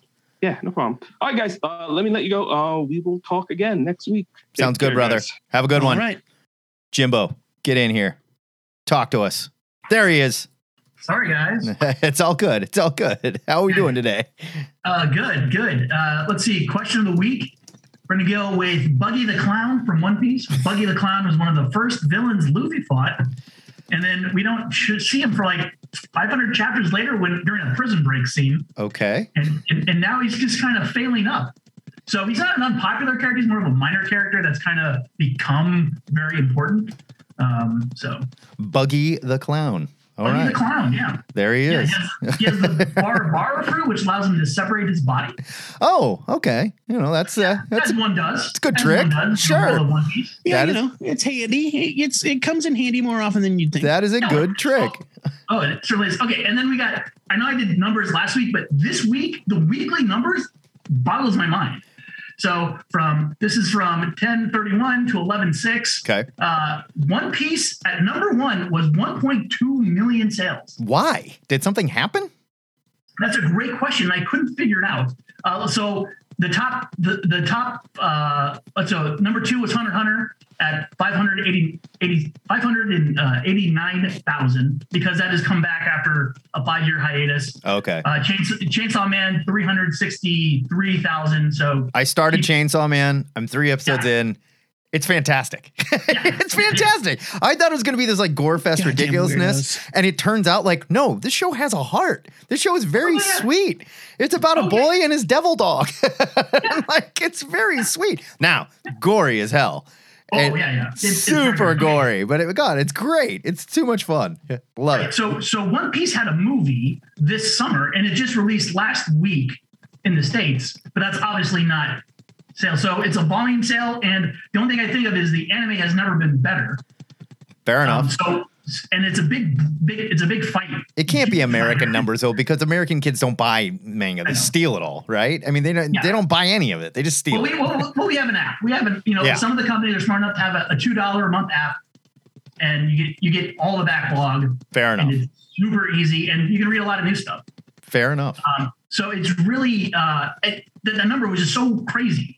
yeah, no problem. All right, guys, uh, let me let you go. Uh, we will talk again next week. Sounds Take good, care, brother. guys. Have a good All one. right. Jimbo, get in here. Talk to us. There he is. Sorry, guys. it's all good. It's all good. How are we doing today? Uh, good, good. Uh, let's see. Question of the week. We're going to go with Buggy the Clown from One Piece. Buggy the Clown was one of the first villains Luffy fought. And then we don't sh- see him for like 500 chapters later when during a prison break scene. Okay. And, and, and now he's just kind of failing up. So he's not an unpopular character. He's more of a minor character that's kind of become very important. Um, so Buggy the Clown. All Buggy right. the Clown, yeah. There he Yeah, is. he has, he has the bar bar fruit, which allows him to separate his body. Oh, okay. You know, that's uh that's as one does. It's a good As trick. one does Sure. world of One Piece. Yeah, That you is- know, it's handy. It's it comes in handy more often than you'd think. that is a Yeah. good trick. Oh, it certainly is. Okay, and then we got. I know I did numbers last week, but this week the weekly numbers boggles my mind. So from this is from ten thirty one to eleven six. Okay. Uh, One Piece at number one was one point two million sales. Why? Did something happen? That's a great question. I couldn't figure it out. Uh, so the top the, the top uh so number two was Hunter Hunter at 580 80, 589,000 because that has come back after a five year hiatus. Okay. Uh, Chainsaw, Chainsaw Man 363,000. So I started Chainsaw Man. I'm three episodes in. It's fantastic. it's fantastic. I thought it was going to be this like gore fest Goddamn ridiculousness, weirdos. and it turns out like no, this show has a heart. This show is very Oh, yeah. sweet. It's about a Oh, boy and his devil dog. like it's very sweet. Now, gory as hell. Oh, And yeah, yeah. It's- it's super good. gory, but it, God, it's great. It's too much fun. Yeah, Love it. So so One Piece had a movie this summer and it just released last week in the States, but that's obviously not sale. So it's a volume sale, and the only thing I think of is the anime has never been better. Fair Um, enough. so and it's a big big it's a big fight. It can't be American numbers though, because American kids don't buy manga; they steal it all, right? I mean, they don't. Yeah. They don't buy any of it; they just steal. Well, we, it. well, well, we have an app. We have an, you know, Yeah. some of the companies are smart enough to have a, a two dollar a month app, and you get you get all the backlog, Fair and enough. it's super easy, and you can read a lot of new stuff. Fair enough. Um, so it's really uh, it, the, the number was just so crazy,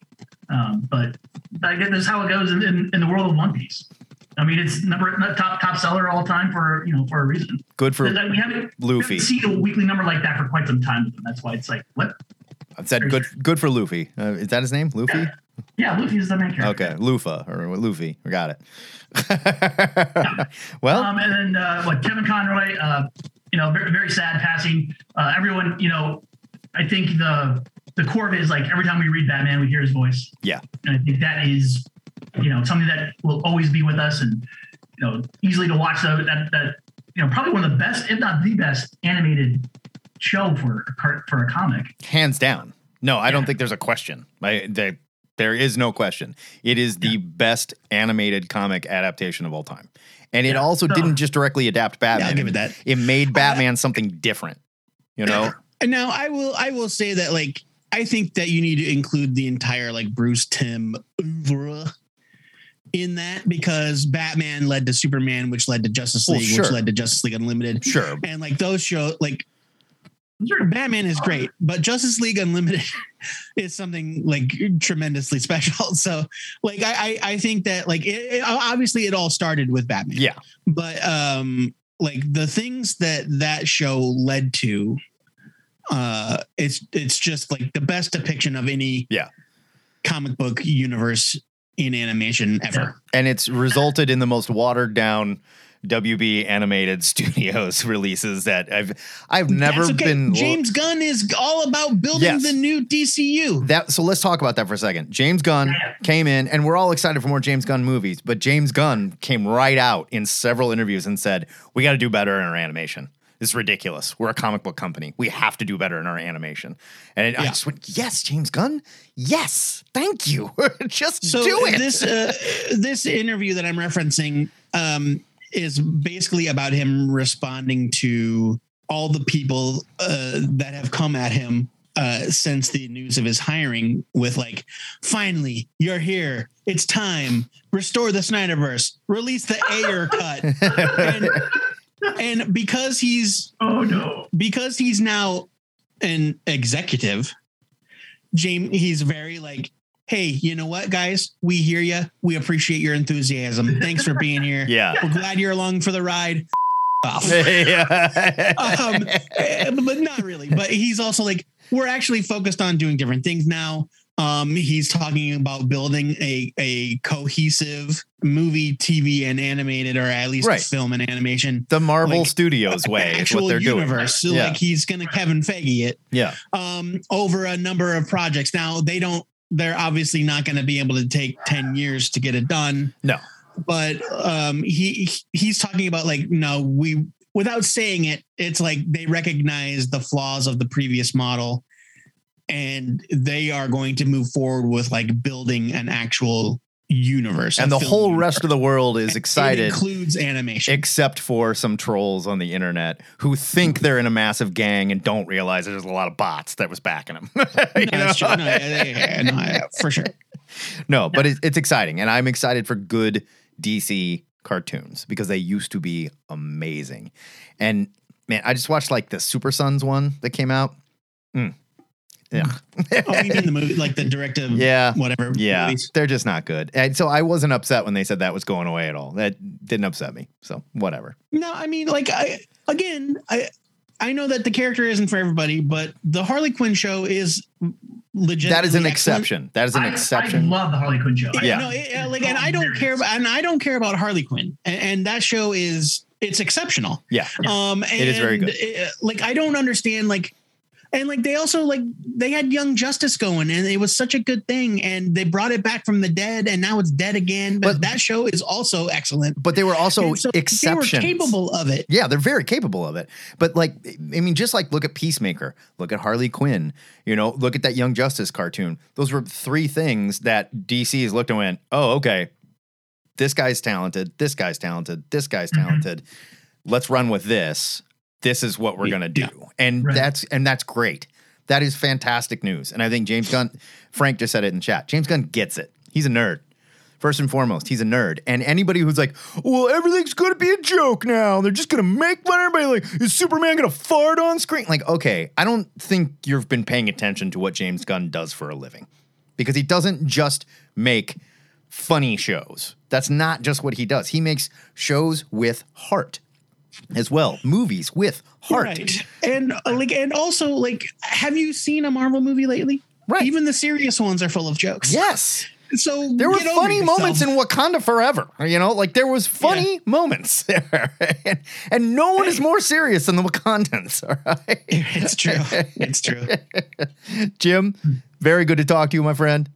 um, but I guess that's how it goes in, in, in the world of One Piece. I mean, it's number top top seller all time for you know for a reason. Good for Like, we haven't, we Luffy. haven't seen a weekly number like that for quite some time. That's why it's like what? I said good. Good for Luffy. Uh, is that his name? Luffy. Yeah, Luffy is the main character. Okay, Lufa or Luffy. We got it. well, Um, and then uh, what Kevin Conroy, uh, you know, very, very sad passing. Uh, everyone, you know, I think the the core of it is like every time we read Batman, we hear his voice. Yeah. And I think that is, you know, something that will always be with us, and you know, easily to watch. Though that that you know, probably one of the best, if not the best, animated show for a car- for a comic. hands down. No, I don't think there's a question. I, they, there is no question. It is the best animated comic adaptation of all time, and it Yeah. also So- didn't just directly adapt Batman. I'll give it that. It made Batman something different. You know. And now I will I will say that like I think that you need to include the entire like Bruce Timm oeuvre in that because Batman led to Superman, which led to Justice Well, League, sure. which led to Justice League Unlimited. Sure. And like those show like Batman is great, but Justice League Unlimited is something like tremendously special. So like I I, I think that like it, it- obviously it all started with Batman Yeah. but um like the things that that show led to uh it's it's just like the best depiction of any Yeah. comic book universe in animation ever and it's resulted in the most watered down WB animated studios releases that I've I've never That's okay. been james gunn is all about building Yes. the new dcu that so let's talk about that for a second. James Gunn came in and we're all excited for more James Gunn movies, but James Gunn came right out in several interviews and said, "We got to do better in our animation. This is ridiculous. We're a comic book company. We have to do better in our animation." And I Yeah. just went, "Yes, James Gunn. Yes. Thank you. just so do it." this uh, this interview that i'm referencing um is basically about him responding to all the people uh, that have come at him uh, since the news of his hiring with like finally you're here it's time restore the snyderverse release the ayer cut and, and because he's Oh no! because he's now an executive, James, he's very like, hey, you know what, guys? We hear you. We appreciate your enthusiasm. Thanks for being here. yeah. We're glad you're along for the ride. Off. yeah. um, eh, but not really. But he's also like, we're actually focused on doing different things now. Um, he's talking about building a a cohesive movie, TV, and animated, or at least Right. film and animation the Marvel like, Studios way is what they're universe. So doing. like he's gonna Kevin Feige it Yeah. um, over a number of projects. Now they don't. They're obviously not going to be able to take ten years to get it done. No. but um, he he's talking about like no, we without saying it, it's like they recognize the flaws of the previous model, and they are going to move forward with like building an actual universe. And the whole universe. rest of the world is It excited. includes animation. except for some trolls on the internet who think they're in a massive gang and don't realize there's a lot of bots that was backing them. No, that's true. No, yeah, yeah, no, yeah, for sure. No, but it's, it's exciting, and I'm excited for good DC cartoons because they used to be amazing. And man, I just watched like the Super Sons one that came out. Mm. Yeah. Oh, even the movie, like the directive, Yeah. whatever. Yeah, movies. they're just not good. And so I wasn't upset when they said that was going away at all. That didn't upset me. So whatever. No, I mean, like I again, I I know that the character isn't for everybody, but the Harley Quinn show is legit. That is an exception. That is an I, exception. I love the Harley Quinn show. I- Yeah. No, it, uh, like, and I don't care about, and I don't care about Harley Quinn, and, and that show is it's exceptional. yeah. Um, and, It is very good. uh, like I don't understand like. And like they also like they had Young Justice going, and it was such a good thing. And they brought it back from the dead, and now it's dead again. But, But- that show is also excellent. But they were also so exceptions. They were capable of it. Yeah, they're very capable of it. But like, I mean, just like look at Peacemaker, look at Harley Quinn, you know, look at that Young Justice cartoon. Those were three things that DC has looked and went, oh, okay, this guy's talented, this guy's talented, this guy's Mhm. talented. Let's run with this. This is what we're Yeah. gonna do, and Right. that's and that's great. That is fantastic news. And I think James Gunn, Frank just said it in chat. James Gunn gets it. He's a nerd. First and foremost, he's a nerd. And anybody who's like, well, everything's going to be a joke now. They're just going to make fun of everybody. Like, is Superman going to fart on screen? Like, okay, I don't think you've been paying attention to what James Gunn does for a living because he doesn't just make funny shows. That's not just what he does. He makes shows with heart as well, movies with heart. Right. And uh, like and also like have you seen a Marvel movie lately? Right. Even the serious ones are full of jokes. Yes. So There were funny moments in Wakanda Forever. You know, like there was funny moments there, and, and no one is more serious than the Wakandans. All right, It's true. It's true. Jim. Very good to talk to you, my friend.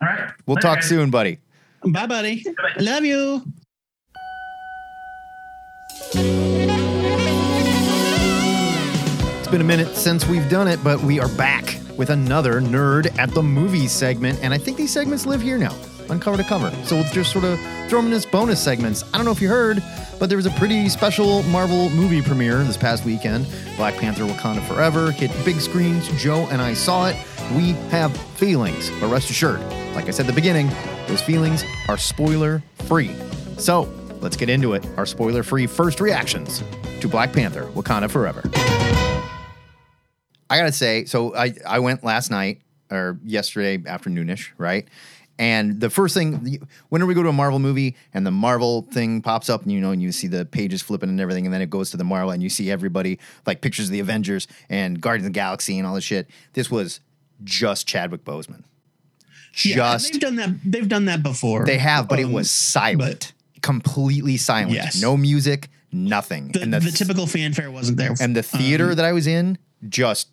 All right. We'll Later, talk soon, buddy. Bye, buddy. Love you. It's been a minute since we've done it, but we are back with another Nerd at the Movies segment. And I think these segments live here now, on cover to cover. So we'll just sort of throw them in as bonus segments. I don't know if you heard, but there was a pretty special Marvel movie premiere this past weekend. Black Panther Wakanda Forever hit big screens. Joe and I saw it. We have feelings, but rest assured, like I said at the beginning, those feelings are spoiler free. So let's get into it. Our spoiler free first reactions to Black Panther Wakanda Forever. I gotta say, so I I went last night or yesterday afternoonish, right? And the first thing, whenever we go to a Marvel movie and the Marvel thing pops up, and you know, and you see the pages flipping and everything, and then it goes to the Marvel, and you see everybody like pictures of the Avengers and Guardians of the Galaxy and all this shit. This was just Chadwick Boseman. Yeah, they've done that. They've done that before. they have, but it Um, was silent, completely silent. Yes. No music, nothing. the, and the, typical fanfare wasn't there. and the theater Um, that I was in, just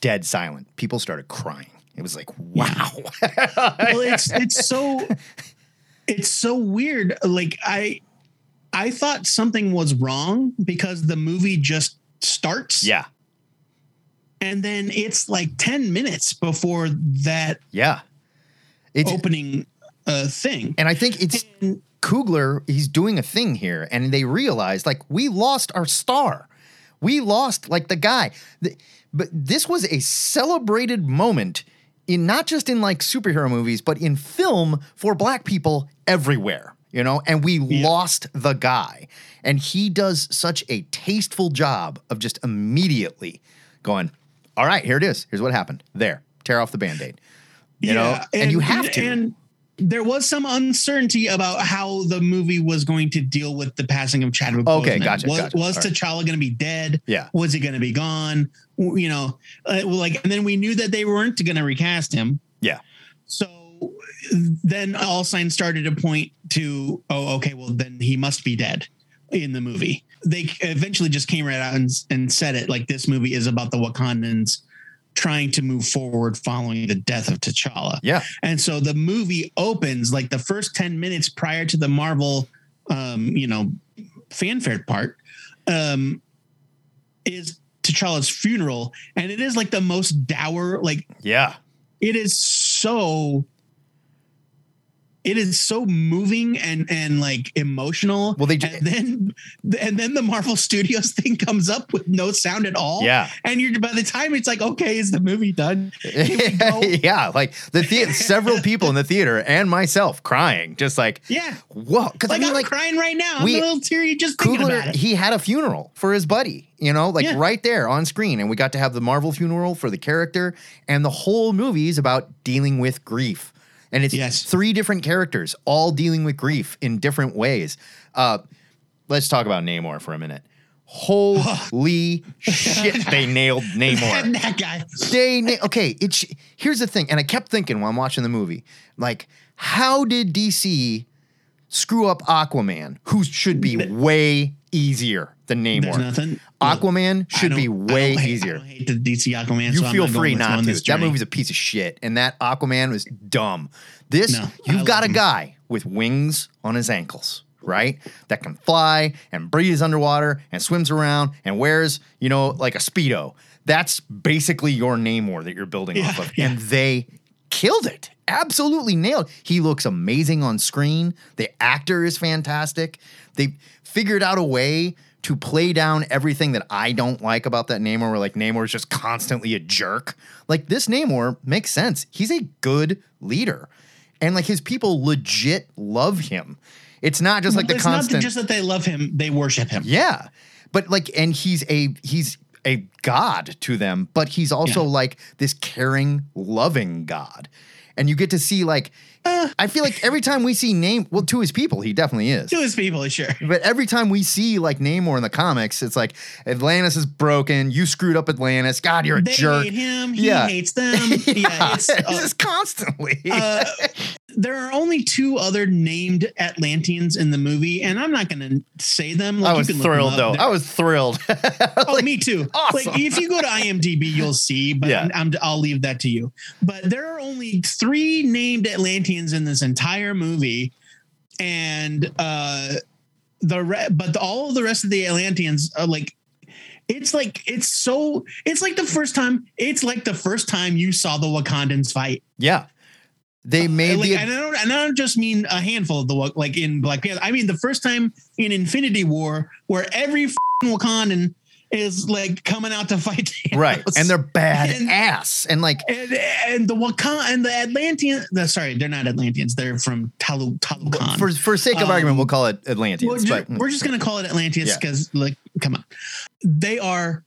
dead silent. People started crying. It was like, wow. well, it's it's so it's so weird. Like I I thought something was wrong because the movie just starts. yeah, And then it's like 10 minutes before that yeah. It's opening uh thing. and I think it's And Coogler. He's doing a thing here, and they realized like we lost our star. We lost like the guy. The- but this was a celebrated moment in not just in like superhero movies, but in film for black people everywhere. You know, and we lost the guy. And he does such a tasteful job of just immediately going, All right, here it is. Here's what happened. There. Tear off the band-aid. You know, and, you have to. And there was some uncertainty about how the movie was going to deal with the passing of Chadwick. Okay, Boseman. gotcha, Was, gotcha. was right. T'Challa going to be dead? Yeah. Was he going to be gone? You know, uh, like, and then we knew that they weren't going to recast him. yeah. So then all signs started to point to, oh, okay, well, then he must be dead in the movie. They eventually just came right out and, and said it like this movie is about the Wakandans trying to move forward following the death of T'Challa. Yeah. And so the movie opens like the first 10 minutes prior to the Marvel, um, you know, fanfare part um, is T'Challa's funeral. And it is like the most dour, like Yeah. it is so it is so moving and and like emotional. Well, they ju- and then and then the Marvel Studios thing comes up with no sound at all. Yeah. and you're by the time it's like, okay, is the movie done? Can we go? yeah, like the, the several people in the theater and myself crying, just like, Yeah. whoa. Because I Like mean, I'm like crying right now. we- I'm a little teary just thinking about it. he had a funeral for his buddy, you know, like Yeah. right there on screen. And we got to have the Marvel funeral for the character. And the whole movie is about dealing with grief. And it's Yes. three different characters, all dealing with grief in different ways. Uh, let's talk about Namor for a minute. Holy shit, they nailed Namor. that guy. They na- okay. It's here's the thing, and I kept thinking while I'm watching the movie, like, how did DC screw up Aquaman, who should be way easier than There's Namor? nothing. Aquaman I should be I way hate- I easier. don't hate the DC Aquaman. You so feel free not to. That movie's a piece of shit, and that Aquaman was dumb. This No, you've got a him. guy with wings on his ankles, right? That can fly and breathes underwater and swims around and wears, you know, like a speedo. That's basically your Namor that you're building off of, yeah. and they killed it. Absolutely nailed. He looks amazing on screen. The actor is fantastic. They figured out a way to play down everything that I don't like about that Namor, where like Namor is just constantly a jerk. Like this Namor makes sense. He's a good leader. And like his people legit love him. It's not just like the it's constant not just that they love him; they worship him. yeah. But like and he's a he's a god to them, but he's also Yeah. like this caring, loving god. And you get to see like Uh. I feel like every time we see name well to his people, he definitely is. To his people, sure. But every time we see like Namor in the comics, it's like Atlantis is broken. You screwed up Atlantis. God, you're a They jerk. hate him. He Yeah. hates them. yeah, it's, It's uh, just constantly. uh, there are only two other named Atlanteans in the movie, and I'm not going to say them. Like, I you was can look them thrilled though. They're- I was thrilled. Oh, Like, me too. awesome. Like if you go to IMDb, you'll see, but Yeah. I'm, I'll leave that to you. But there are only three named Atlanteans in this entire movie, and uh, the re- but all of the rest of the Atlanteans are like. It's like it's so it's like the first time it's like the first time you saw the Wakandans fight. yeah. They made like, the and I don't and I don't just mean a handful of the like in Black Panther. I mean the first time in Infinity War where every f***ing Wakandan is like coming out to fight Thanos. right. And they're bad And- ass. And like and, and the Wakan and the Atlantean. The, sorry, they're not Atlanteans. They're from Talu Talokan. for for sake of Um, argument, we'll call it Atlanteans. we're, but we're just gonna call it Atlanteans Yeah. because like come on, they are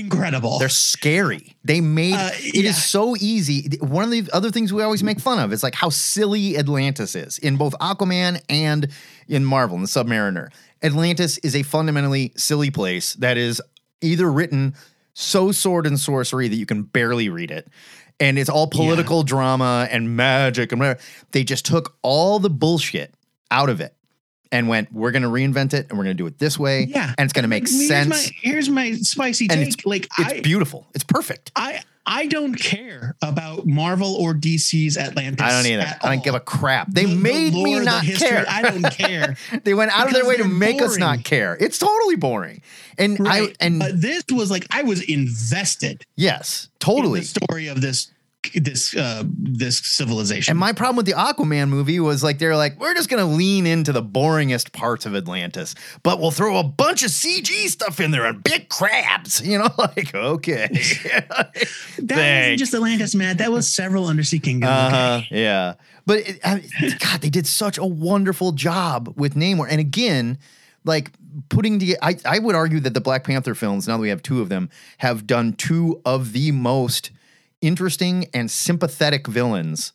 incredible. They're scary. They made Uh, it is yeah. so easy. One of the other things we always make fun of is like how silly Atlantis is in both Aquaman and in Marvel and the Submariner. Atlantis is a fundamentally silly place that is either written so sword and sorcery that you can barely read it. And it's all political drama and magic and whatever. They just took all the bullshit out of it and went, we're going to reinvent it and we're going to do it this way. Yeah. And it's going to make here's sense. My, here's my spicy And take. like it's I, beautiful. It's perfect. I I don't care about Marvel or DC's Atlantis. I don't either. I don't all. give a crap. They The- the made me the not history, care. I don't care. they went out of their way to make us not care. It's totally boring. And Right. I and but this was like I was invested yes, in totally. the story of this this uh this civilization. And my problem with the Aquaman movie was like they're like we're just gonna lean into the boringest parts of Atlantis, but we'll throw a bunch of CG stuff in there and big crabs. You know, like okay, that wasn't just Atlantis, man. That was several undersea kingdoms. Uh-huh, okay? yeah. But it, I, God, they did such a wonderful job with Namor. And again, like putting together, I, I would argue that the Black Panther films, now that we have two of them, have done two of the most interesting and sympathetic villains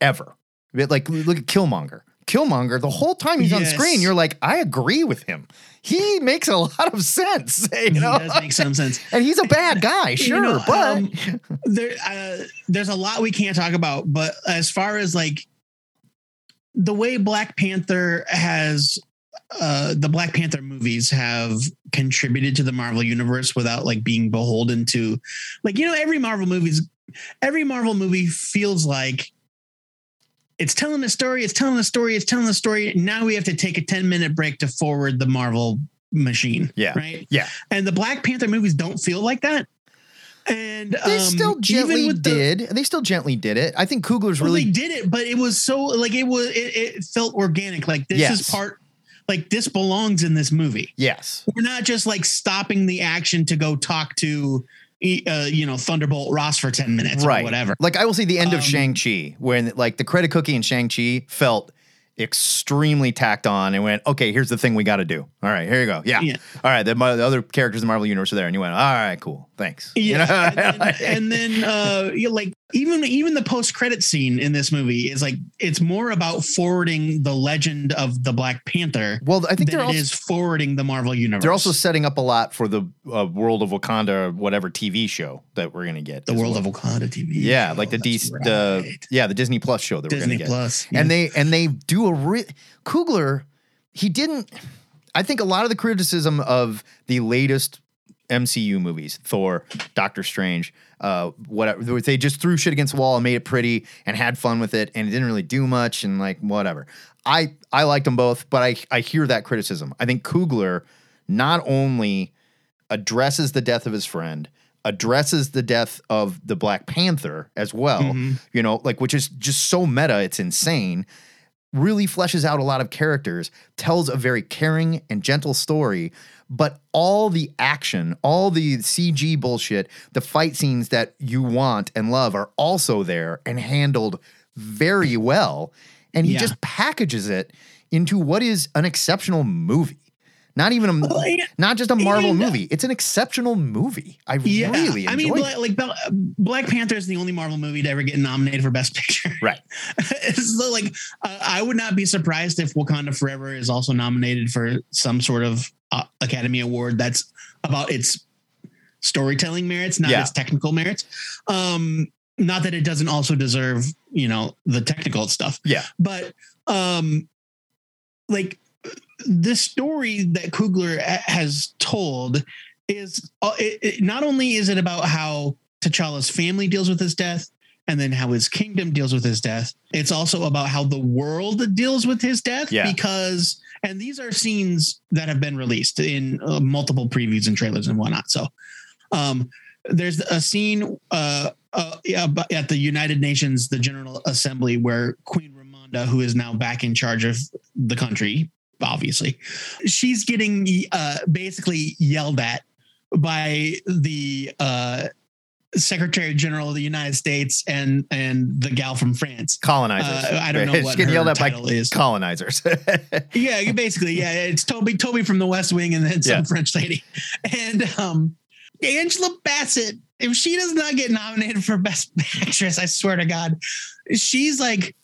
ever. Like, look at Killmonger. Killmonger, the whole time he's on screen, you're like, I agree with him. He makes a lot of sense. You He does make some sense. and he's a bad guy, sure, know, but um, there uh, there's a lot we can't talk about but as far as like the way black panther has uh the black panther movies have contributed to the marvel universe without like being beholden to like you know every marvel movies every marvel movie feels like it's telling a story it's telling a story it's telling a story now we have to take a 10 minute break to forward the marvel machine Yeah. right yeah. and the Black Panther movies don't feel like that. And They um, still even gently with the- did. they still gently did it. I think Coogler's Well, really they did it, but it was so like it was. It, it felt organic. Like this Yes. is part. Like this belongs in this movie. yes. We're not just like stopping the action to go talk to, uh, you know, Thunderbolt Ross for ten minutes right. or whatever. Like I will say the end of Um, Shang-Chi when like the credit cookie in Shang-Chi felt extremely tacked on and went, okay, here's the thing we got to do. All right, here you go. Yeah. Yeah. All right. The, the other characters in the Marvel Universe are there. And you went, all right, cool. Thanks. Yeah, and then, and then uh, you know, like even even the post credit scene in this movie is like it's more about forwarding the legend of the Black Panther well, I think than also, is forwarding the Marvel universe. they're also setting up a lot for the uh, World of Wakanda or whatever TV show that we're going to get. the World well. of Wakanda TV. Yeah, show. like the That's DC, the yeah, the Disney Plus show that we're Disney going to get. Plus, and yeah. they and they do a re- Coogler. He didn't. I think a lot of the criticism of the latest MCU movies, Thor, Doctor Strange, uh, whatever, they just threw shit against the wall and made it pretty and had fun with it, and it didn't really do much and like whatever. I I liked them both, but I I hear that criticism. I think Coogler not only addresses the death of his friend, addresses the death of the Black Panther as well, Mhm. you know, like which is just so meta, it's insane. Really fleshes out a lot of characters, tells a very caring and gentle story, but all the action, all the CG bullshit, the fight scenes that you want and love are also there and handled very well. And he Yeah. just packages it into what is an exceptional movie. Not even a, Well, yeah, not just a Marvel and- movie. It's an exceptional movie. I Yeah, really enjoyed I mean. Like Black Panther is the only Marvel movie to ever get nominated for Best Picture. Right. so, like, uh, I would not be surprised if Wakanda Forever is also nominated for some sort of uh, Academy Award that's about its storytelling merits, not its technical merits. Um, not that it doesn't also deserve, you know, the technical stuff Yeah. but um like the story that coogler has told is uh, it, it- not only is it about how t'challa's family deals with his death and then how his kingdom deals with his death it's also about how the world deals with his death Yeah. because and these are scenes that have been released in uh, multiple previews and trailers and whatnot so um there's a scene uh, uh, at the United Nations, the General Assembly, where Queen Ramonda, who is now back in charge of the country, obviously, she's getting uh, basically yelled at by the uh, Secretary General of the United States and and the gal from France. colonizers. Uh, I don't know what her yelled at by title is. colonizers. Yeah, basically, yeah, it's Toby Toby from The West Wing, and then some Yeah. French lady, and um, Angela Bassett. If she does not get nominated for Best Actress, I swear to God, she's like,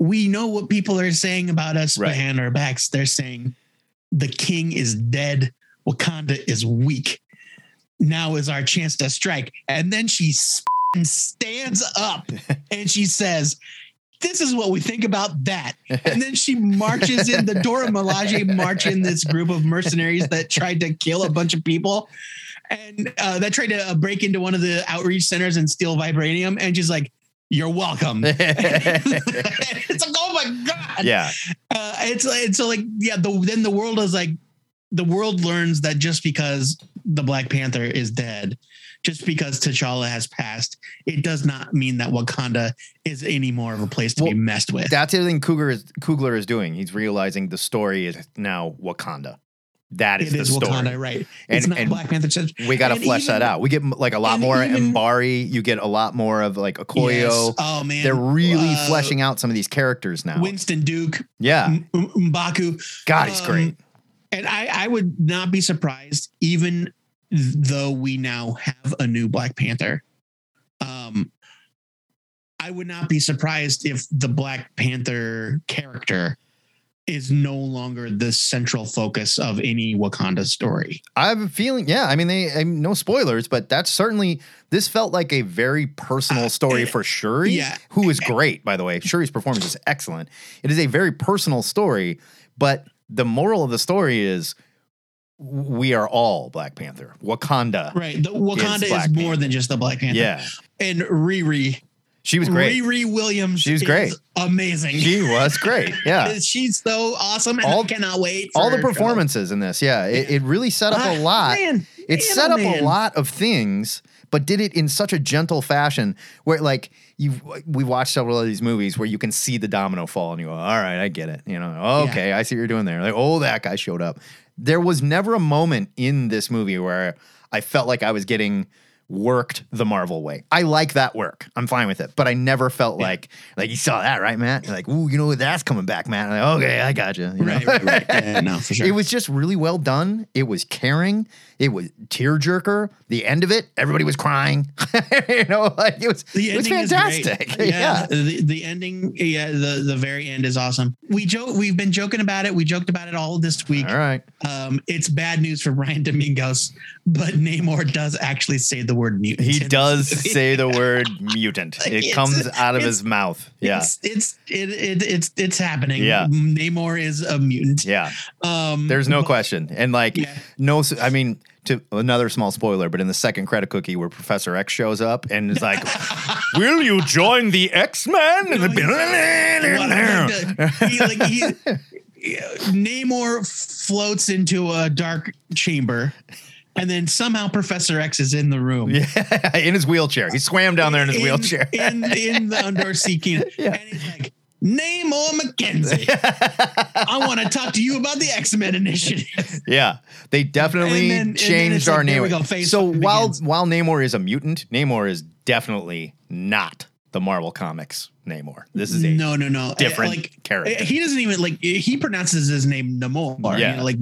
we know what people are saying about us Right. behind our backs. They're saying the king is dead, Wakanda is weak. Now is our chance to strike, and then she stands up and she says. This is what we think about that. And then she marches in the Dora Milaje march in this group of mercenaries that tried to kill a bunch of people and uh, that tried to uh, break into one of the outreach centers and steal vibranium. And she's like, "You're welcome." it's like, oh my god! yeah. Uh, it's it's so like yeah. The, then the world is like, the world learns that just because the Black Panther is dead, just because T'Challa has passed, it does not mean that Wakanda is any more of a place to be messed with. That's the thing Coogler is, Coogler is doing. He's realizing the story is now Wakanda. That is It the is story. Wakanda, right? And- it's not and Black Panther. We got to flesh that out. We get like a lot more even- Mbari. You get a lot more of like Okoye. Yes. Oh man, They're really Uh, fleshing out some of these characters now. Winston Duke, yeah. M- M'Baku. God, he's Um, great. And I, I would not be surprised, even though we now have a new Black Panther. Um, I would not be surprised if the Black Panther character is no longer the central focus of any Wakanda story. I have a feeling, yeah. I mean, they I mean, no spoilers, but that's certainly this felt like a very personal Uh, story eh, for Shuri, yeah. who is great, by the way. Shuri's performance is excellent. It is a very personal story, but the moral of the story is we are all Black Panther. Wakanda. Right. The Wakanda is, Black more Panther. than just the Black Panther. Yeah. And Riri. She was great. Riri Williams. She was great. Amazing. She was great. Yeah. She's so awesome. And All- I cannot wait. All the her show. performances in this, yeah, it, it really set up a Ah, lot. Man, It set know, up a lot of things, but did it in such a gentle fashion where, like, you we watched several of these movies where you can see the domino fall and you go, all right, I get it. You know, okay, I see what you're doing there. Like, oh, that guy showed up. There was never a moment in this movie where I felt like I was getting worked the Marvel way. I like that work. I'm fine with it. But I never felt like like you saw that, right, Matt? You're like, ooh, you know that's coming back, Matt. I'm like, okay, I got you. you know? Right, right, right. Yeah, no, for sure. It was just really well done. It was caring. It was tearjerker. The end of it, everybody was crying. you know, like it was, The it was fantastic. great. yeah. The, the ending, yeah, the, the very end is awesome. We joke, we've been joking about it. We joked about it all this week. All right. Um, it's bad news for Brian Domingos, but Namor does actually say the word mutant. He does say the word mutant. It It's- comes out of his mouth. Yeah. It's it's it, it it's it's happening. Yeah. Namor is a mutant. Yeah. Um, There's no but- question. And like, Yeah. no, I mean, to another small spoiler, but in the second credit cookie where Professor X shows up and is like, Will you join the X Men? No, he, like he, Namor floats into a dark chamber, and then somehow Professor X is in the room. Yeah, in his wheelchair. He swam down there in his in, wheelchair. in, in the Undor Seeking. And he's like, Namor McKenzie, I want to talk to you about the X Men Initiative. yeah, they definitely then- changed our like, there we Namor. go, so while begins. while Namor is a mutant, Namor is definitely not the Marvel Comics Namor. This is a no, no, no. different like, character. He doesn't even like he pronounces his name Namor. Yeah. you know, like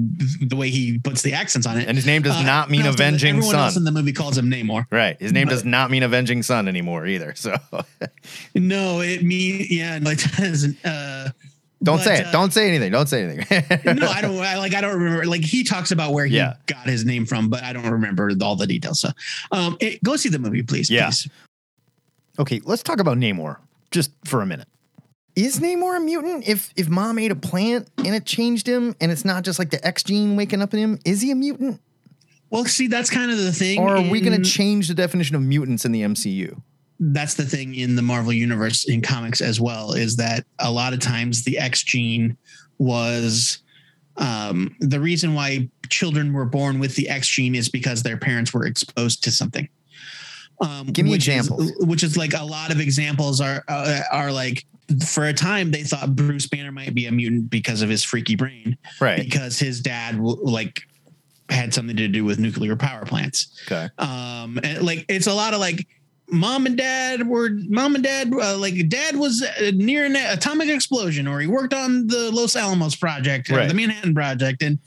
the way he puts the accents on it. and his name does Uh, not mean no, avenging everyone son. else in the movie calls him Namor. right. His name but- does not mean avenging son anymore either. So No, it mean yeah, no, it doesn't. Uh, don't but, say it. uh, don't say anything. Don't say anything. no, I don't. I, like I don't remember. Like he talks about where he Yeah. got his name from, but I don't remember all the details. So, um, it, go see the movie, please. Yeah. please. Okay, let's talk about Namor just for a minute. Is Namor a mutant? If if mom ate a plant and it changed him, and it's not just like the X gene waking up in him, is he a mutant? Well, see, that's kind of the thing. Or are we going to change the definition of mutants in the MCU? that's the thing in the Marvel universe in comics as well is that a lot of times the X gene was um, the reason why children were born with the X gene is because their parents were exposed to something. Um, Give me which is- examples. which is like a lot of examples are uh, are like for a time they thought Bruce Banner might be a mutant because of his freaky brain Right. because his dad like had something to do with nuclear power plants Okay. um and like it's a lot of like mom and dad were mom and dad uh, like dad was uh, near an atomic explosion or he worked on the los alamos project or Right. the manhattan project and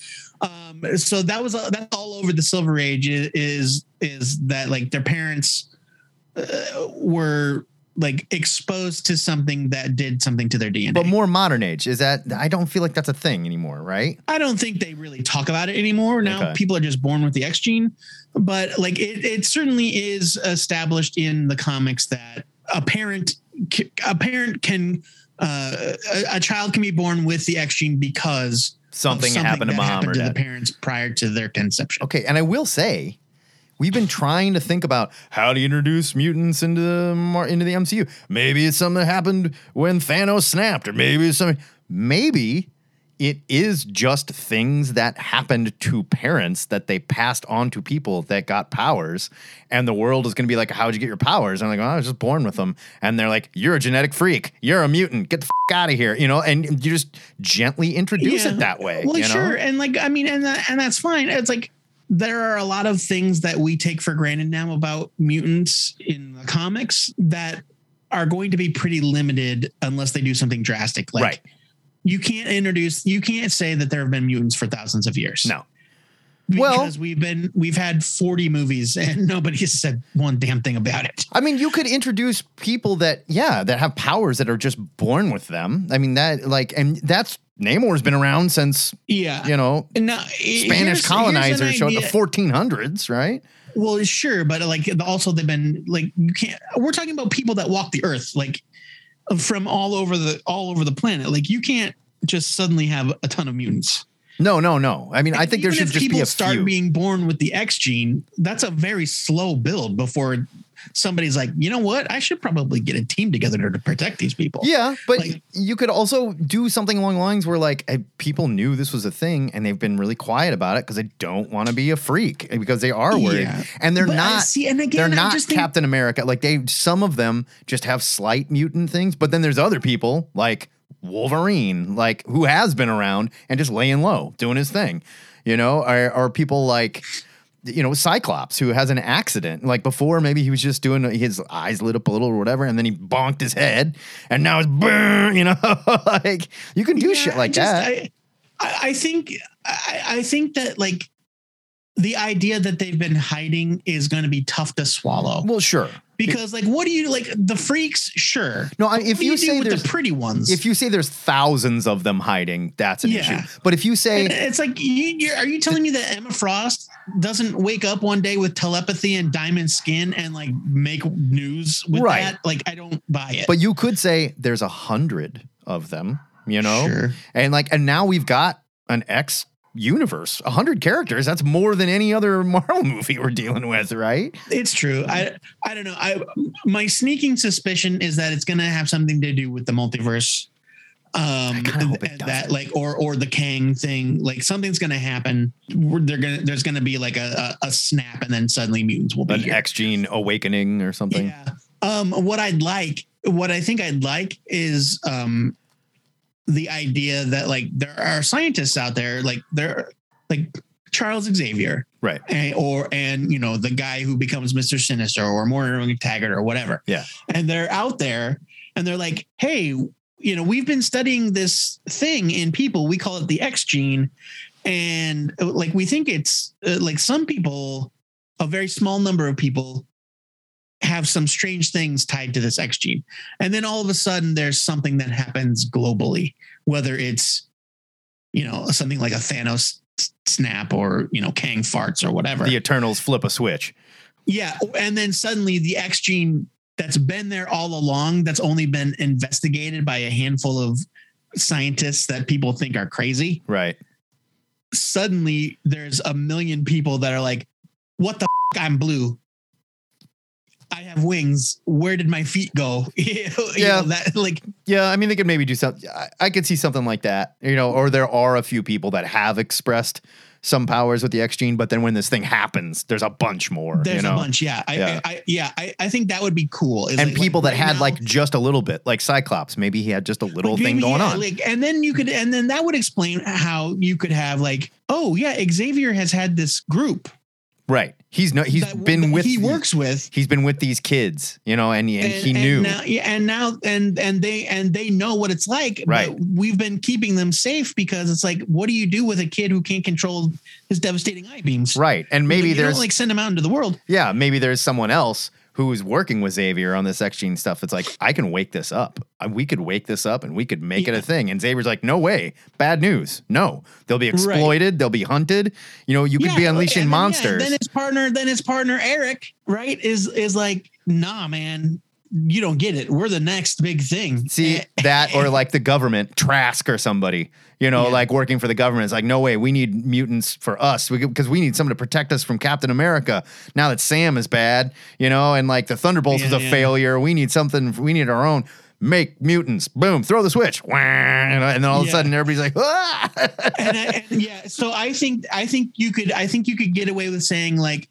um so that was uh, that's all over the silver age i- is is that like their parents uh, were like exposed to something that did something to their dna But more modern age is that I don't feel like that's a thing anymore, right? I don't think they really talk about it anymore. Now Okay. people are just born with the X gene, but like it, it certainly is established in the comics that a parent a parent can uh, a, a child can be born with the X gene because of Something, happened to mom happened or to the parents prior to their conception. Okay, and I will say, we've been trying to think about how to introduce mutants into the into the MCU. Maybe it's something that happened when Thanos snapped, or maybe it's something. Maybe it is just things that happened to parents that they passed on to people that got powers, and the world is going to be like, "How'd you get your powers?" And I'm like, "Oh, I was just born with them," and they're like, "You're a genetic freak. You're a mutant. Get the f- out of here," you know, and you just gently introduce Yeah. it that way. Well, you know? sure, and like I mean, and that, and that's fine. It's like there are a lot of things that we take for granted now about mutants in the comics that are going to be pretty limited unless they do something drastic. Like Right. you can't introduce, you can't say that there have been mutants for thousands of years. No. Well- because we've been we've had forty movies and nobody has said one damn thing about it. I mean, you could introduce people that, yeah, that have powers that are just born with them. I mean, that, like, and that's Namor's been around since, Yeah, you know, no, Spanish colonizers showed the 1400s, right? Well, sure, but like also they've been like you can't. We're talking about people that walk the earth, like from all over the all over the planet. Like you can't just suddenly have a ton of mutants. No, no, no. I mean, I think there should just people be a start few. being born with the X gene. That's a very slow build before somebody's like, you know what? I should probably get a team together to protect these people. Yeah, but Like- you could also do something along the lines where like eh, people knew this was a thing and they've been really quiet about it because they don't want to be a freak because they are worried Yeah. and they're But not. see, and again, they're I not just think- Captain America. Like they, some of them just have slight mutant things, but then there's other people like Wolverine, like who has been around and just laying low, doing his thing. You know, or, or people like you know, Cyclops, who has an accident. Like before, maybe he was just doing his eyes lit up a little or whatever, and then he bonked his head, and now it's burn. You know, like you can do Yeah, shit like just- that. I, I I think I, I think that like the idea that they've been hiding is going to be tough to swallow well, sure. because like what do you like the freaks? Sure. No, I, if you, do say with there's the pretty ones, if you say there's thousands of them hiding, that's an Yeah. issue. But if you say it's like you, you're, are you telling me that Emma Frost doesn't wake up one day with telepathy and diamond skin and like make news with Right. that? Like I don't buy it. But you could say there's a hundred of them, you know, Sure. and like, and now we've got an X universe, a hundred characters. That's more than any other Marvel movie we're dealing with, right? It's true. I I don't know. I my sneaking suspicion is that it's going to have something to do with the multiverse. Um, kinda hope it and that like or or the Kang thing. Like something's going to happen. We're, they're gonna there's going to be like a, a a snap, and then suddenly mutants will be An here. X gene awakening or something. Yeah. Um, what I'd like, what I think I'd like is um, the idea that like there are scientists out there, like there, like Charles Xavier, Right. and, or and you know the guy who becomes Mister Sinister or Moira Taggart or whatever. Yeah. and they're out there and they're like, hey, you know, we've been studying this thing in people. We call it the X gene, and like we think it's uh, like some people, a very small number of people. Have some strange things tied to this X gene. And then all of a sudden, there's something that happens globally, whether it's, you know, something like a Thanos snap or, you know, Kang farts or whatever. The Eternals flip a switch. Yeah. And then suddenly the X gene that's been there all along, that's only been investigated by a handful of scientists that people think are crazy. Right. Suddenly there's a million people that are like, what the f- I'm blue. I have wings. Where did my feet go? You know, Yeah. that like Yeah, I mean, they could maybe do something. I, I could see something like that, you know, or there are a few people that have expressed some powers with the X gene, but then when this thing happens, there's a bunch more. there's you know? a bunch. Yeah. I, Yeah. I, I yeah, I, I think that would be cool. and like- people like that right had now- like just a little bit, like Cyclops. Maybe he had just a little Like, thing maybe, going yeah, on. Like, and then you could, and then that would explain how you could have like, oh yeah, Xavier has had this group. Right. He's no. He's that- been with. He works with. He's been with these kids, you know, and, and, he knew. now, and now, and and they and they know what it's like. Right. But we've been keeping them safe because it's like, what do you do with a kid who can't control his devastating eye beams? right. And maybe you there's don't like send him out into the world. yeah, maybe there's someone else who's working with Xavier on this X gene stuff. It's like I can wake this up. Uh, We could wake this up and we could make it a thing. And Xavier's like, no way, bad news. No, they'll be exploited. They'll be hunted. You know, you could be unleashing and then, yeah, monsters. then his partner, then his partner Eric, right, is is like, nah, man, you don't get it. We're the next big thing. See Eh, that, or like the government, Trask or somebody, you know, Yeah. like working for the government. It's like, no way, we need mutants for us because we, need someone to protect us from Captain America. Now that Sam is bad, you know, and like the Thunderbolts was Yeah, a yeah. failure. We need something. We need our own. Make mutants. Boom. Throw the switch. And then all of a sudden, everybody's like, ah! and, I, and yeah, so I think I think you could I think you could get away with saying like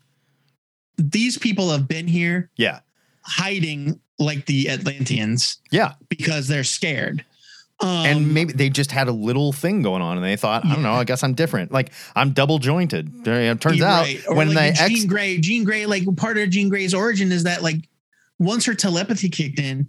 these people have been here yeah, hiding like the Atlanteans yeah. because they're scared. Um, and maybe they just had a little thing going on, and they thought, I don't know. I guess I'm different. Like I'm double jointed. It turns out. Or when like the Jean X, Grey, Jean Grey, like part of Jean Grey's origin is that like once her telepathy kicked in,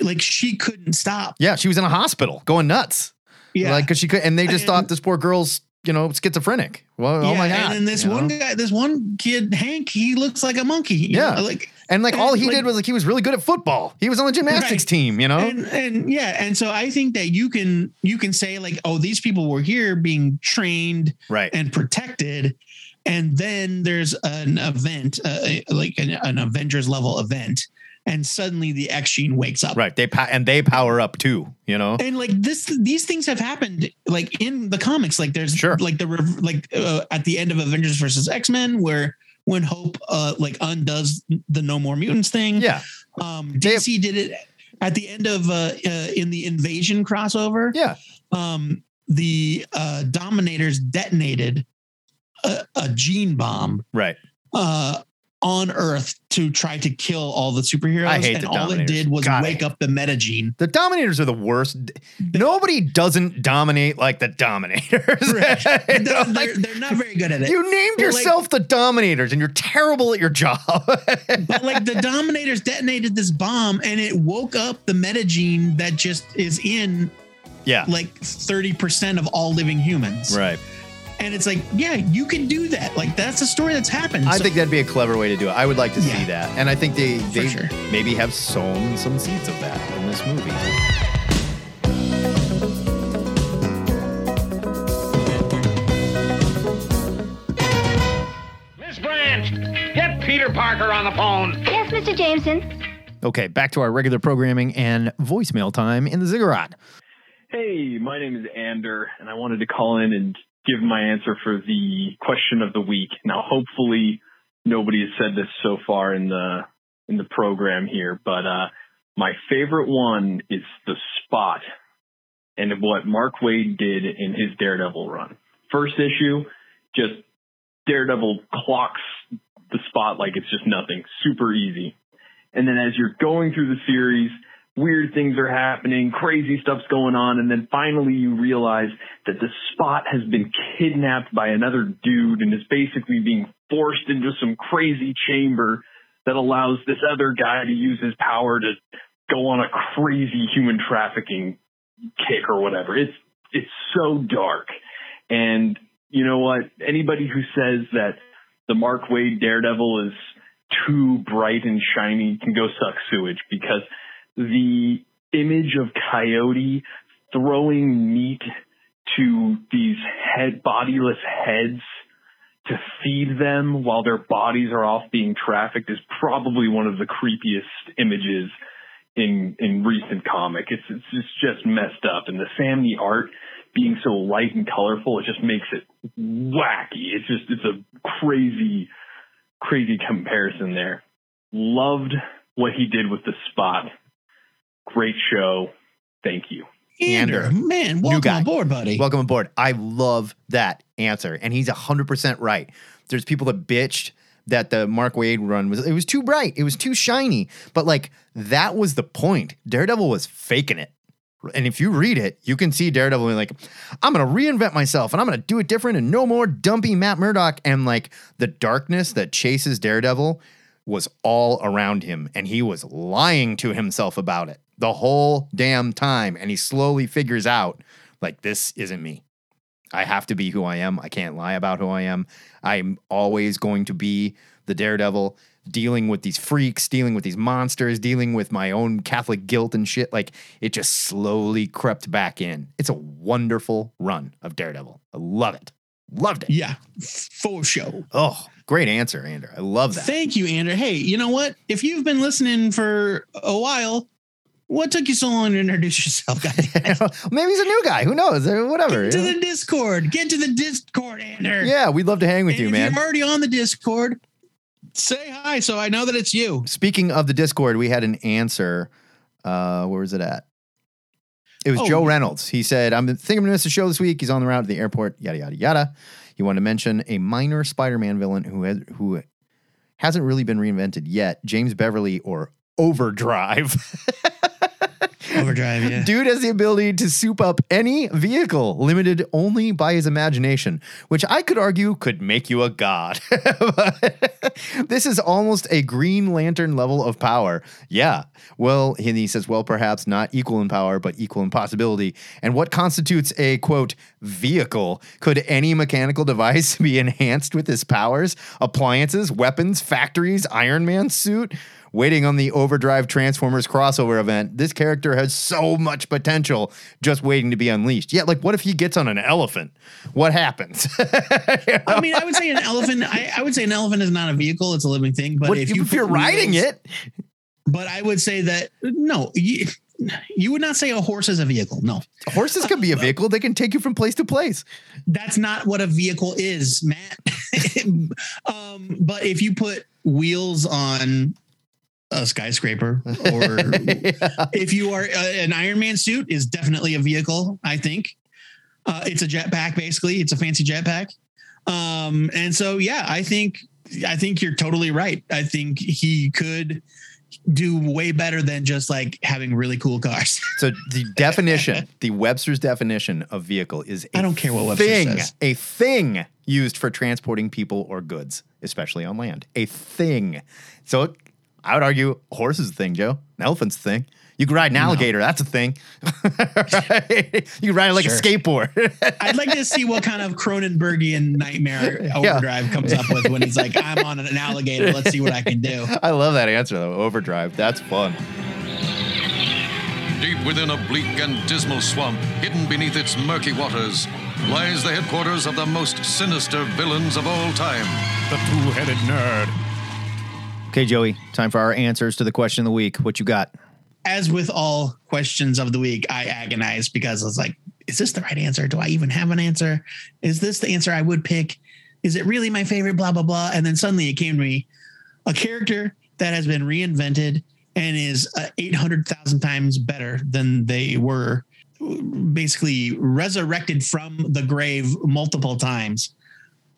like she couldn't stop. yeah, she was in a hospital going nuts. Yeah. Like, cause she could, and they just And- thought this poor girl's, you know, schizophrenic. Well, oh my God. And then this one know? guy, this one kid, Hank, he looks like a monkey. you Yeah. know, like and like all he like- did was like, he was really good at football. He was on the gymnastics Right. team, you know? and and yeah, and so I think that you can you can say like, oh, these people were here being trained right. and protected, and then there's an event, uh, like an, an Avengers level event, and suddenly the X gene wakes up. right. They, and they power up too, you know? And like this, these things have happened like in the comics. Like there's Sure. like the like uh, at the end of Avengers versus X Men, where when Hope uh like undoes the No More Mutants thing. Yeah. Um, They have- DC did it at the end of uh, uh in the Invasion crossover. Yeah. Um, the uh Dominators detonated a, a gene bomb Right. uh on Earth to try to kill all the superheroes. I hate and the all it did was God, wake up the metagene. The Dominators are the worst. Nobody doesn't dominate like the Dominators. You know, They're, like, they're, not very good at it. you named like- yourself the Dominators and you're terrible at your job. but like the Dominators detonated this bomb and it woke up the metagene that just is in yeah. like 30% of all living humans. Right. And it's like, yeah, you can do that. Like that's a story that's happened. I So- think that'd be a clever way to do it. I would like to see that. And I think they, For they sure. maybe have sown some seeds of that in this movie. Miss Brant, get Peter Parker on the phone. Yes, Mr. Jameson. Okay, back to our regular programming and voicemail time in the ziggurat. Hey, my name is Ander, and I wanted to call in and give my answer for the question of the week. Now, hopefully, nobody has said this so far in the in the program here, but uh, my favorite one is the spot and what Mark Waid did in his Daredevil run. First issue, just Daredevil clocks the spot like it's just nothing, super easy. And then as you're going through the series, weird things are happening, crazy stuff's going on, and then finally you realize that the spot has been kidnapped by another dude and is basically being forced into some crazy chamber that allows this other guy to use his power to go on a crazy human trafficking kick or whatever. It's it's so dark. And you know what? Anybody who says that the Mark Waid Daredevil is too bright and shiny can go suck sewage because the image of Coyote throwing meat to these head bodiless heads to feed them while their bodies are off being trafficked is probably one of the creepiest images in in recent comic. It's it's just, just messed up, and the Samnee art being so light and colorful, it just makes it wacky. It's just it's a crazy crazy comparison there. Loved what he did with the spot. Great show. Thank you. Ander, Ander. man, welcome aboard, buddy. Welcome aboard. I love that answer. And he's 100% right. There's people that bitched that the Mark Waid run was it was too bright. It was too shiny. But like that was the point. Daredevil was faking it. And if you read it, you can see Daredevil being like, I'm gonna reinvent myself and I'm gonna do it different and no more dumpy Matt Murdock. And like the darkness that chases Daredevil was all around him and he was lying to himself about it the whole damn time. And he slowly figures out, like, this isn't me. I have to be who I am. I can't lie about who I am. I'm always going to be the daredevil dealing with these freaks, dealing with these monsters, dealing with my own Catholic guilt and shit. Like it just slowly crept back in. It's a wonderful run of Daredevil. I love it. Loved it. yeah, for show. Oh, great answer, Andrew. I love that. Thank you, Andrew. Hey, you know what? If you've been listening for a while, what took you so long to introduce yourself, guys? Maybe he's a new guy. Who knows? Whatever. Get to the Discord. Get to the Discord, Andrew. Yeah, we'd love to hang with And you, if man. you're already on the Discord, say hi so I know that it's you. Speaking of the Discord, we had an answer. Uh, where was it at? It was Oh, Joe. Reynolds. He said, I'm thinking I'm gonna miss the show this week. He's on the route to the airport, yada yada yada. He wanted to mention a minor Spider-Man villain who has who hasn't really been reinvented yet, James Beverly or Overdrive. Overdrive, yeah. Dude has the ability to soup up any vehicle, limited only by his imagination, which I could argue could make you a god. This is almost a Green Lantern level of power. Yeah. Well, and he says, well, perhaps not equal in power, but equal in possibility. And what constitutes a quote vehicle? Could any mechanical device be enhanced with his powers? Appliances, weapons, factories, Iron Man suit? Waiting on the Overdrive Transformers crossover event. This character has so much potential just waiting to be unleashed. Yeah, like what if he gets on an elephant? What happens? I mean, I would say an elephant. I, I would say an elephant is not a vehicle; it's a living thing. But What if if, you if you're riding wheels- it, but I would say that no, you, You would not say a horse is a vehicle. No, Horses can be a vehicle. They can take you from place to place. that's not what a vehicle is, Matt. um, but if you put wheels on a skyscraper, or if you are uh, an Iron Man suit, is definitely a vehicle. I think uh, it's a jetpack. Basically, it's a fancy jetpack. Um, and so, yeah, I think I think you're totally right. I think he could do way better than just like having really cool cars. So the definition, the Webster's definition of vehicle is I I don't care what Webster thing, says. a thing used for transporting people or goods, especially on land. A thing. So I would argue a horse is a thing, Joe. An elephant's a thing. You can ride an alligator. That's a thing. Right? You can ride it like Sure. a skateboard. I'd like to see what kind of Cronenbergian nightmare Overdrive comes up with when he's like, I'm on an alligator. Let's see what I can do. I love that answer though. Overdrive. That's fun. Deep within a bleak and dismal swamp, hidden beneath its murky waters, lies the headquarters of the most sinister villains of all time. The two-headed nerd. Okay, Joey. Time for our answers to the question of the week. What you got? As with all questions of the week, I agonized because I was like, is this the right answer? Do I even have an answer? Is this the answer I would pick? Is it really my favorite? Blah, blah, blah. And then suddenly it came to me a character that has been reinvented and is uh, 800,000 times better than they were, basically resurrected from the grave multiple times.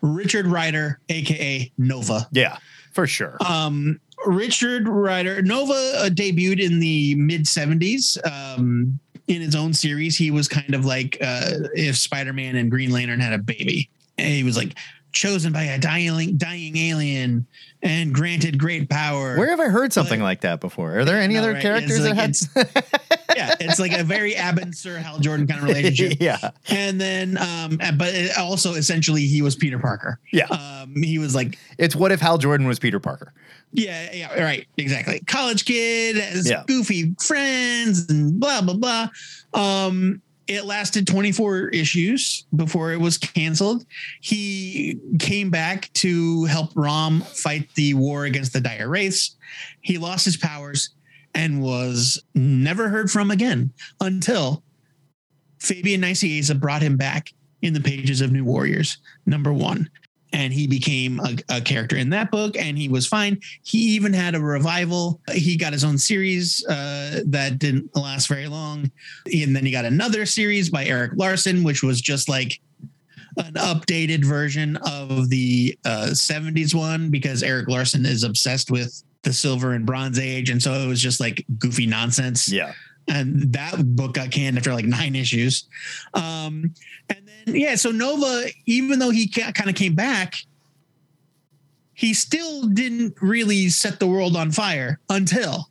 Richard Ryder, aka Nova. Yeah, for sure. Um, Richard Ryder Nova uh, debuted in the mid 70s. Um, in his own series, he was kind of like uh, if Spider Man and Green Lantern had a baby. And he was like chosen by a dying, dying alien and granted great power. Where have I heard something like that before? Are there any No, other right? characters that had? yeah, it's like a very Abbott Sir Hal Jordan kind of relationship. yeah, And then, um, but it also essentially he was Peter Parker. yeah. Um, he was like It's what if Hal Jordan was Peter Parker? Yeah, yeah, right, exactly. College kid has Yeah. goofy friends and blah blah blah. Um, it lasted 24 issues before it was canceled. He came back to help Rom fight the war against the Dire Wraiths. He lost his powers and was never heard from again until Fabian Nicieza brought him back in the pages of New Warriors, number one. And he became a, a character in that book, and he was fine. He even had a revival. He got his own series uh, that didn't last very long. And then he got another series by Erik Larsen, which was just like an updated version of the uh, 70s one because Erik Larsen is obsessed with the Silver and Bronze Age. And so it was just like goofy nonsense Yeah. and that book got canned after like nine issues. Um, and yeah, so Nova, even though he kind of came back, he still didn't really set the world on fire until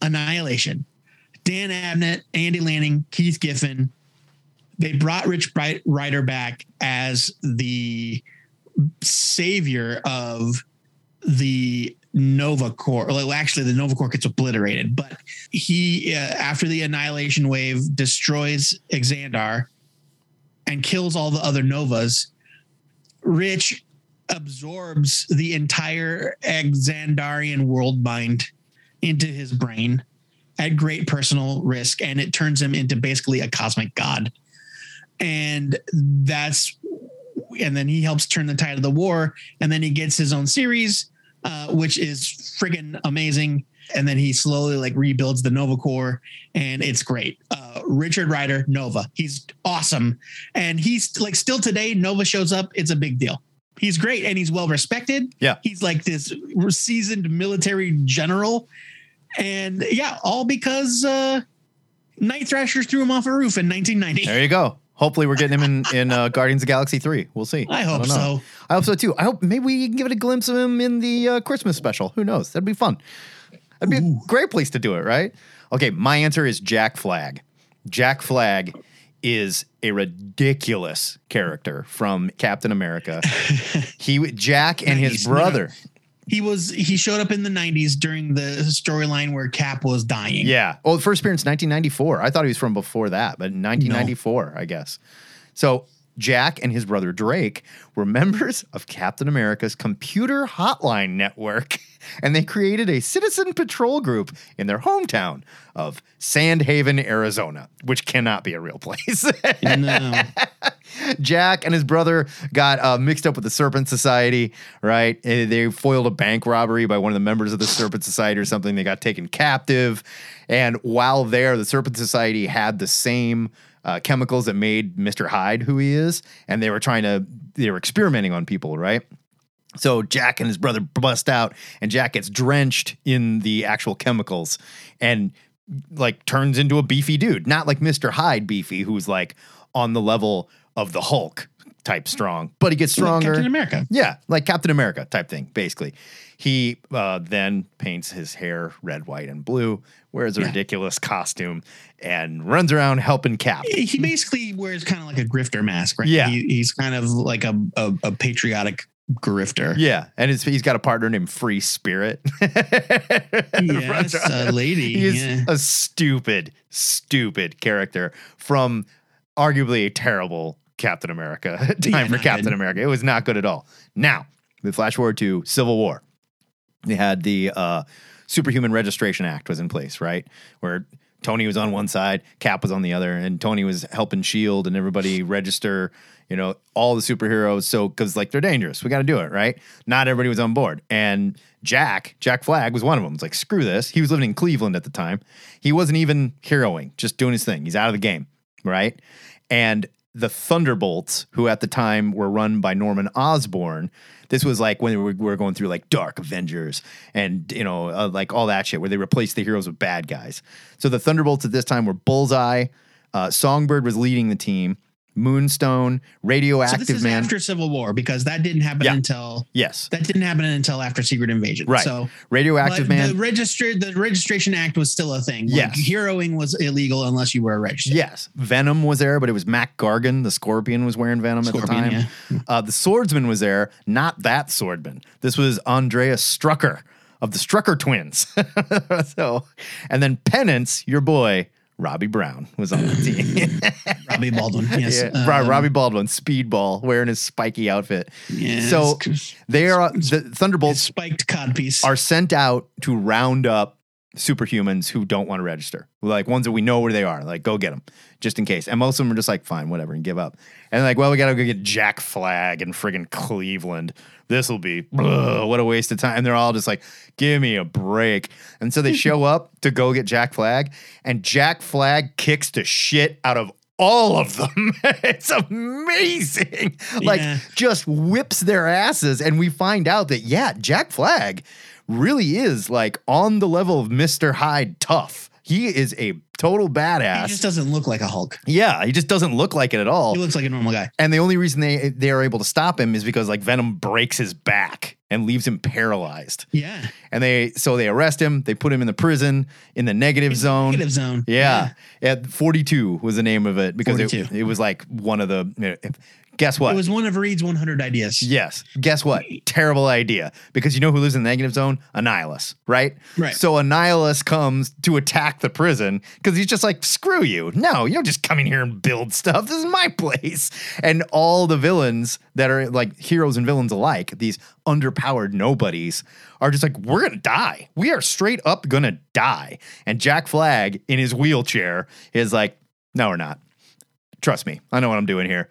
Annihilation. Dan Abnett, Andy Lanning, Keith Giffen, they brought Rich Ryder back as the savior of the Nova Corps. Well, actually, the Nova Corps gets obliterated, but he, uh, after the Annihilation Wave, destroys Xandar and kills all the other Novas. Rich absorbs the entire Xandarian world mind into his brain at great personal risk, and it turns him into basically a cosmic god. And that's, and then he helps turn the tide of the war, and then he gets his own series uh, which is friggin' amazing. And then he slowly like rebuilds the Nova Corps, and it's great. Uh, Richard Ryder, Nova, he's awesome, and he's like still today. Nova shows up, it's a big deal. He's great, and he's well respected. Yeah. he's like this seasoned military general, and yeah, all because uh, Night Thrasher threw him off a roof in 1990. There you go. Hopefully, we're getting him in in uh, Guardians of the Galaxy three. We'll see. I hope don't so. I hope so too. I hope maybe we can give it a glimpse of him in the uh, Christmas special. Who knows? That'd be fun. That'd be a great place to do it, right? Okay, my answer is Jack Flag. Jack Flag is a ridiculous character from Captain America. he Jack and his 90s, no, no. brother. He was he showed up in the 90s during the storyline where Cap was dying. Yeah. Well, the first appearance 1994. I thought he was from before that, but 1994, I guess. So Jack and his brother Drake were members of Captain America's computer hotline network, and they created a citizen patrol group in their hometown of Sandhaven, Arizona, which cannot be a real place. No. Jack and his brother got uh, mixed up with the Serpent Society, right? Eh, They foiled a bank robbery by one of the members of the Serpent Society or something. They got taken captive. And while there, the Serpent Society had the same uh, chemicals that made Mr. Hyde who he is. And they were trying to, they were experimenting on people, right? So Jack and his brother bust out, and Jack gets drenched in the actual chemicals and like turns into a beefy dude. Not like Mr. Hyde beefy, who's like on the level of the Hulk type strong, but he gets stronger. Captain America. Yeah, like Captain America type thing, basically. He uh, then paints his hair red, white, and blue, wears a Yeah. ridiculous costume, and runs around helping Cap. He basically wears kind of like a grifter mask, right? Yeah. He, he's kind of like a, a, a patriotic grifter. Yeah, and it's, he's got a partner named Free Spirit. Yes, a lady. He is yeah. a stupid, stupid character from arguably a terrible Captain America time Yeah, for Captain good. America. It was not good at all. Now, we flash forward to Civil War. They had the uh, Superhuman Registration Act was in place, right? Where Tony was on one side, Cap was on the other, and Tony was helping Shield and everybody register, you know, all the superheroes. So, because like they're dangerous, we got to do it, right? Not everybody was on board, and Jack, Jack Flag was one of them. It's like screw this. He was living in Cleveland at the time. He wasn't even heroing, just doing his thing. He's out of the game, right? And the Thunderbolts, who at the time were run by Norman Osborn, this was like when we were, going through like Dark Avengers and you know uh, like all that shit where they replaced the heroes with bad guys. So the Thunderbolts at this time were Bullseye, uh, Songbird was leading the team, Moonstone, Radioactive So this is Man. after Civil War because that didn't happen Yeah. until yes, that didn't happen until after Secret Invasion. right. So Radioactive Man. the registered the registration act was still a thing. Like, Yes. heroing was illegal unless you were a registered. Yes, Venom was there, but it was Mac Gargan. The Scorpion was wearing Venom Scorpion, at the time. Uh, the Swordsman was there, not that Swordman. This was Andreas Strucker of the Strucker twins. so, and then Penance, your boy Robbie Brown was on the team. Robbie Baldwin. Yes. yeah, Um, Robbie Baldwin, speedball, wearing his spiky outfit. Yeah, so they are the Thunderbolts spiked codpiece. are sent out to round up superhumans who don't want to register, like ones that we know where they are. Like, go get them, just in case. And most of them are just like, fine, whatever, and give up. And like, well, we gotta go get Jack Flag and friggin' Cleveland. This will be ugh, what a waste of time. And they're all just like, give me a break. And so they show up to go get Jack Flag, and Jack Flag kicks the shit out of all of them. it's amazing. Like, Yeah. just whips their asses. And we find out that, yeah, Jack Flag really is like on the level of Mr. Hyde tough. He is a total badass. he just doesn't look like a Hulk. yeah, he just doesn't look like it at all. He looks like a normal guy. And the only reason they they are able to stop him is because like Venom breaks his back and leaves him paralyzed. Yeah. And they so they arrest him, they put him in the prison in the negative zone. Negative zone. Yeah. At 42 was the name of it because it, it was like one of the guess what? It was one of Reed's 100 ideas. Yes. Guess what? Terrible idea. Because you know who lives in the negative zone? Annihilus, right? Right. So Annihilus comes to attack the prison because he's just like, screw you. No, you don't just come in here and build stuff. This is my place. And all the villains that are like heroes and villains alike, these underpowered nobodies, are just like, we're going to die. We are straight up going to die. And Jack Flag in his wheelchair is like, no, we're not. Trust me. I know what I'm doing here.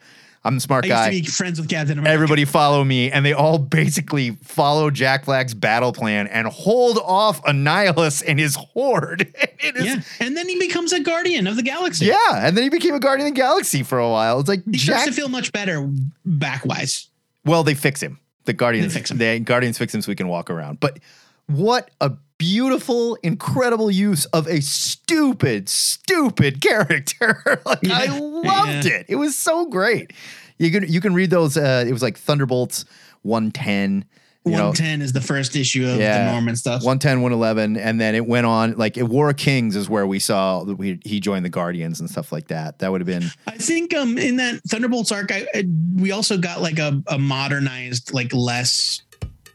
I'm the smart I guy. used to be friends with Captain America. Everybody follow me, and they all basically follow Jack Flag's battle plan and hold off Annihilus and his horde. It is, Yeah. And then he becomes a guardian of the galaxy. yeah. and then he became a guardian of the galaxy for a while. It's like He starts to feel much better backwise. well, they fix him. The guardians They fix him. The guardians fix him so he can walk around. But what a beautiful, incredible use of a stupid, stupid character. like I loved Yeah. it. It was so great. You can you can read those. Uh, it was like Thunderbolts one ten. You know, 110 is the first issue of Yeah. the Norman stuff. 110, 111, and then it went on like at War of Kings is where we saw that we, he joined the Guardians and stuff like that. That would have been I think um in that Thunderbolts arc, I, I, we also got like a, a modernized, like less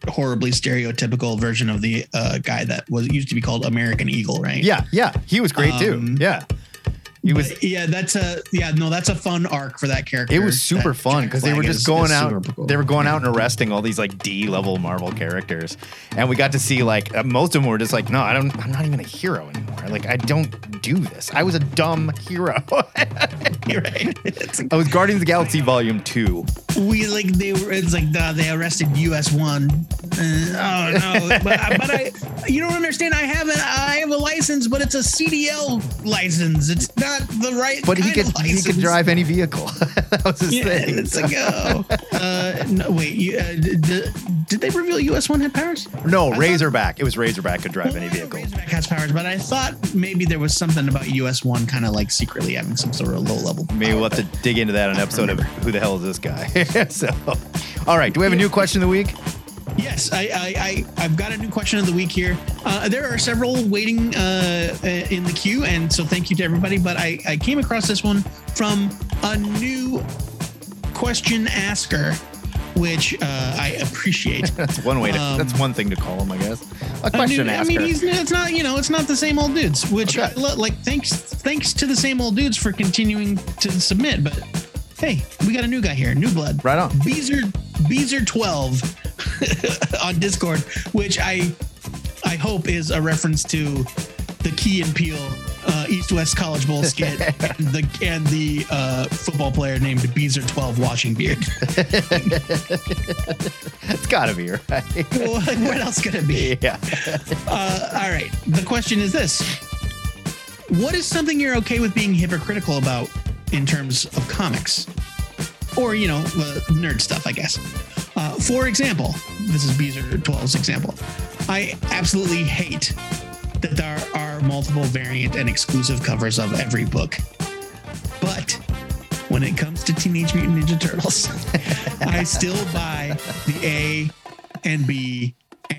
horribly stereotypical version of the uh, guy that was used to be called American Eagle, right? yeah, yeah. He was great too. Um, Yeah, He was. But yeah, that's a yeah, no, that's a fun arc for that character. It was super fun because they were just is- going is out. cool. They were going out and arresting all these like D level Marvel characters, and we got to see like uh, most of them were just like, no, I don't. I'm not even a hero anymore. Like I don't do this. I was a dumb hero. Right. I was Guardians of the Galaxy Volume Two. we like they were. It's like they arrested US one. Uh, oh no, but, but I, you don't understand. I have a I have a license, but it's a CDL license. It's not the right. But he could he could drive any vehicle. that was his Yeah, thing. it's like go. uh, no, wait. You, uh, did, did they reveal US one had powers? no, I thought- Razorback. It was Razorback could drive any vehicle. Razorback has powers, but I thought maybe there was something about US one kind of like secretly having some sort of low level. Maybe we'll have to dig into that on an episode of Who the Hell is This Guy? so, all right. Do we have a new question of the week? Yes, I, I, I I've got a new question of the week here. Uh, there are several waiting uh, uh, in the queue, and so thank you to everybody. But I, I came across this one from a new question asker, which uh, I appreciate. That's one way to. Um, that's one thing to call him, I guess. A question I asker. mean, he's it's not you know it's not the same old dudes. Which Okay. I lo- like. Thanks thanks to the same old dudes for continuing to submit. But hey, we got a new guy here, new blood. Right on. Beezer Beezer twelve on Discord, which I I hope is a reference to the Key and Peele uh, East West College Bowl skit and the and the uh, football player named Beezer twelve washing beard. it's got to be right. what, what else could it be? yeah. Uh, all right. The question is this What is something you're okay with being hypocritical about in terms of comics? Or, you know, uh, nerd stuff, I guess. Uh, for example, this is Beezer 12's example. I absolutely hate that there are multiple variant and exclusive covers of every book. But when it comes to Teenage Mutant Ninja Turtles, I still buy the A and B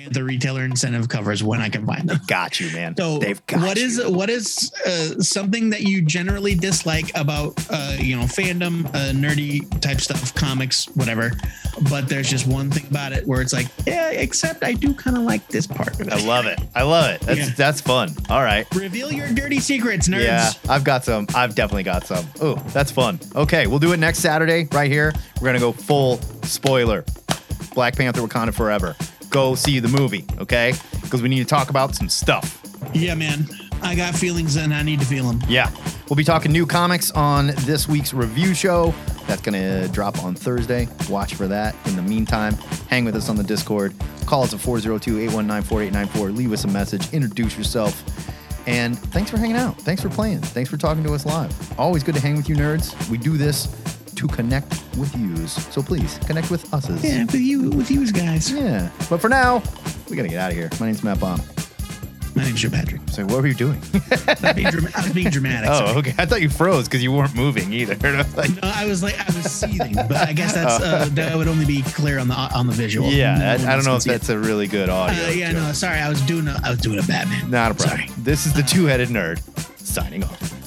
and the retailer incentive covers when I can find them. Got you, man. So, They've got what is what is uh, something that you generally dislike about uh, you know fandom, uh, nerdy type stuff, comics, whatever? But there's just one thing about it where it's like, yeah, except I do kind of like this part. I love it. I love it. That's Yeah. that's fun. All right. Reveal your dirty secrets, nerds. Yeah, I've got some. I've definitely got some. Oh, that's fun. Okay, we'll do it next Saturday right here. We're gonna go full spoiler. Black Panther: Wakanda Forever. Go see the movie, okay? Because we need to talk about some stuff. Yeah, man. I got feelings and I need to feel them. Yeah. We'll be talking new comics on this week's review show. That's going to drop on Thursday. Watch for that. In the meantime, hang with us on the Discord. Call us at 402 819 4894. Leave us a message. Introduce yourself. And thanks for hanging out. Thanks for playing. Thanks for talking to us live. Always good to hang with you nerds. We do this to connect with yous. So please connect with us. Yeah, with you, with yous guys. Yeah. But for now, we got to get out of here. My name's Matt Baum. My name's Joe Patrick. So what were you doing? I was being, drama- I was being dramatic. oh, sorry. okay. I thought you froze because you weren't moving either. I was like, No, I was like I was seething, but I guess that's uh, that would only be clear on the on the visual. Yeah, No I, I don't know if see it. that's a really good audio. Uh, yeah, joke. no, sorry. I was doing a I was doing a Batman. Not a problem. Sorry. This is the two headed nerd signing off.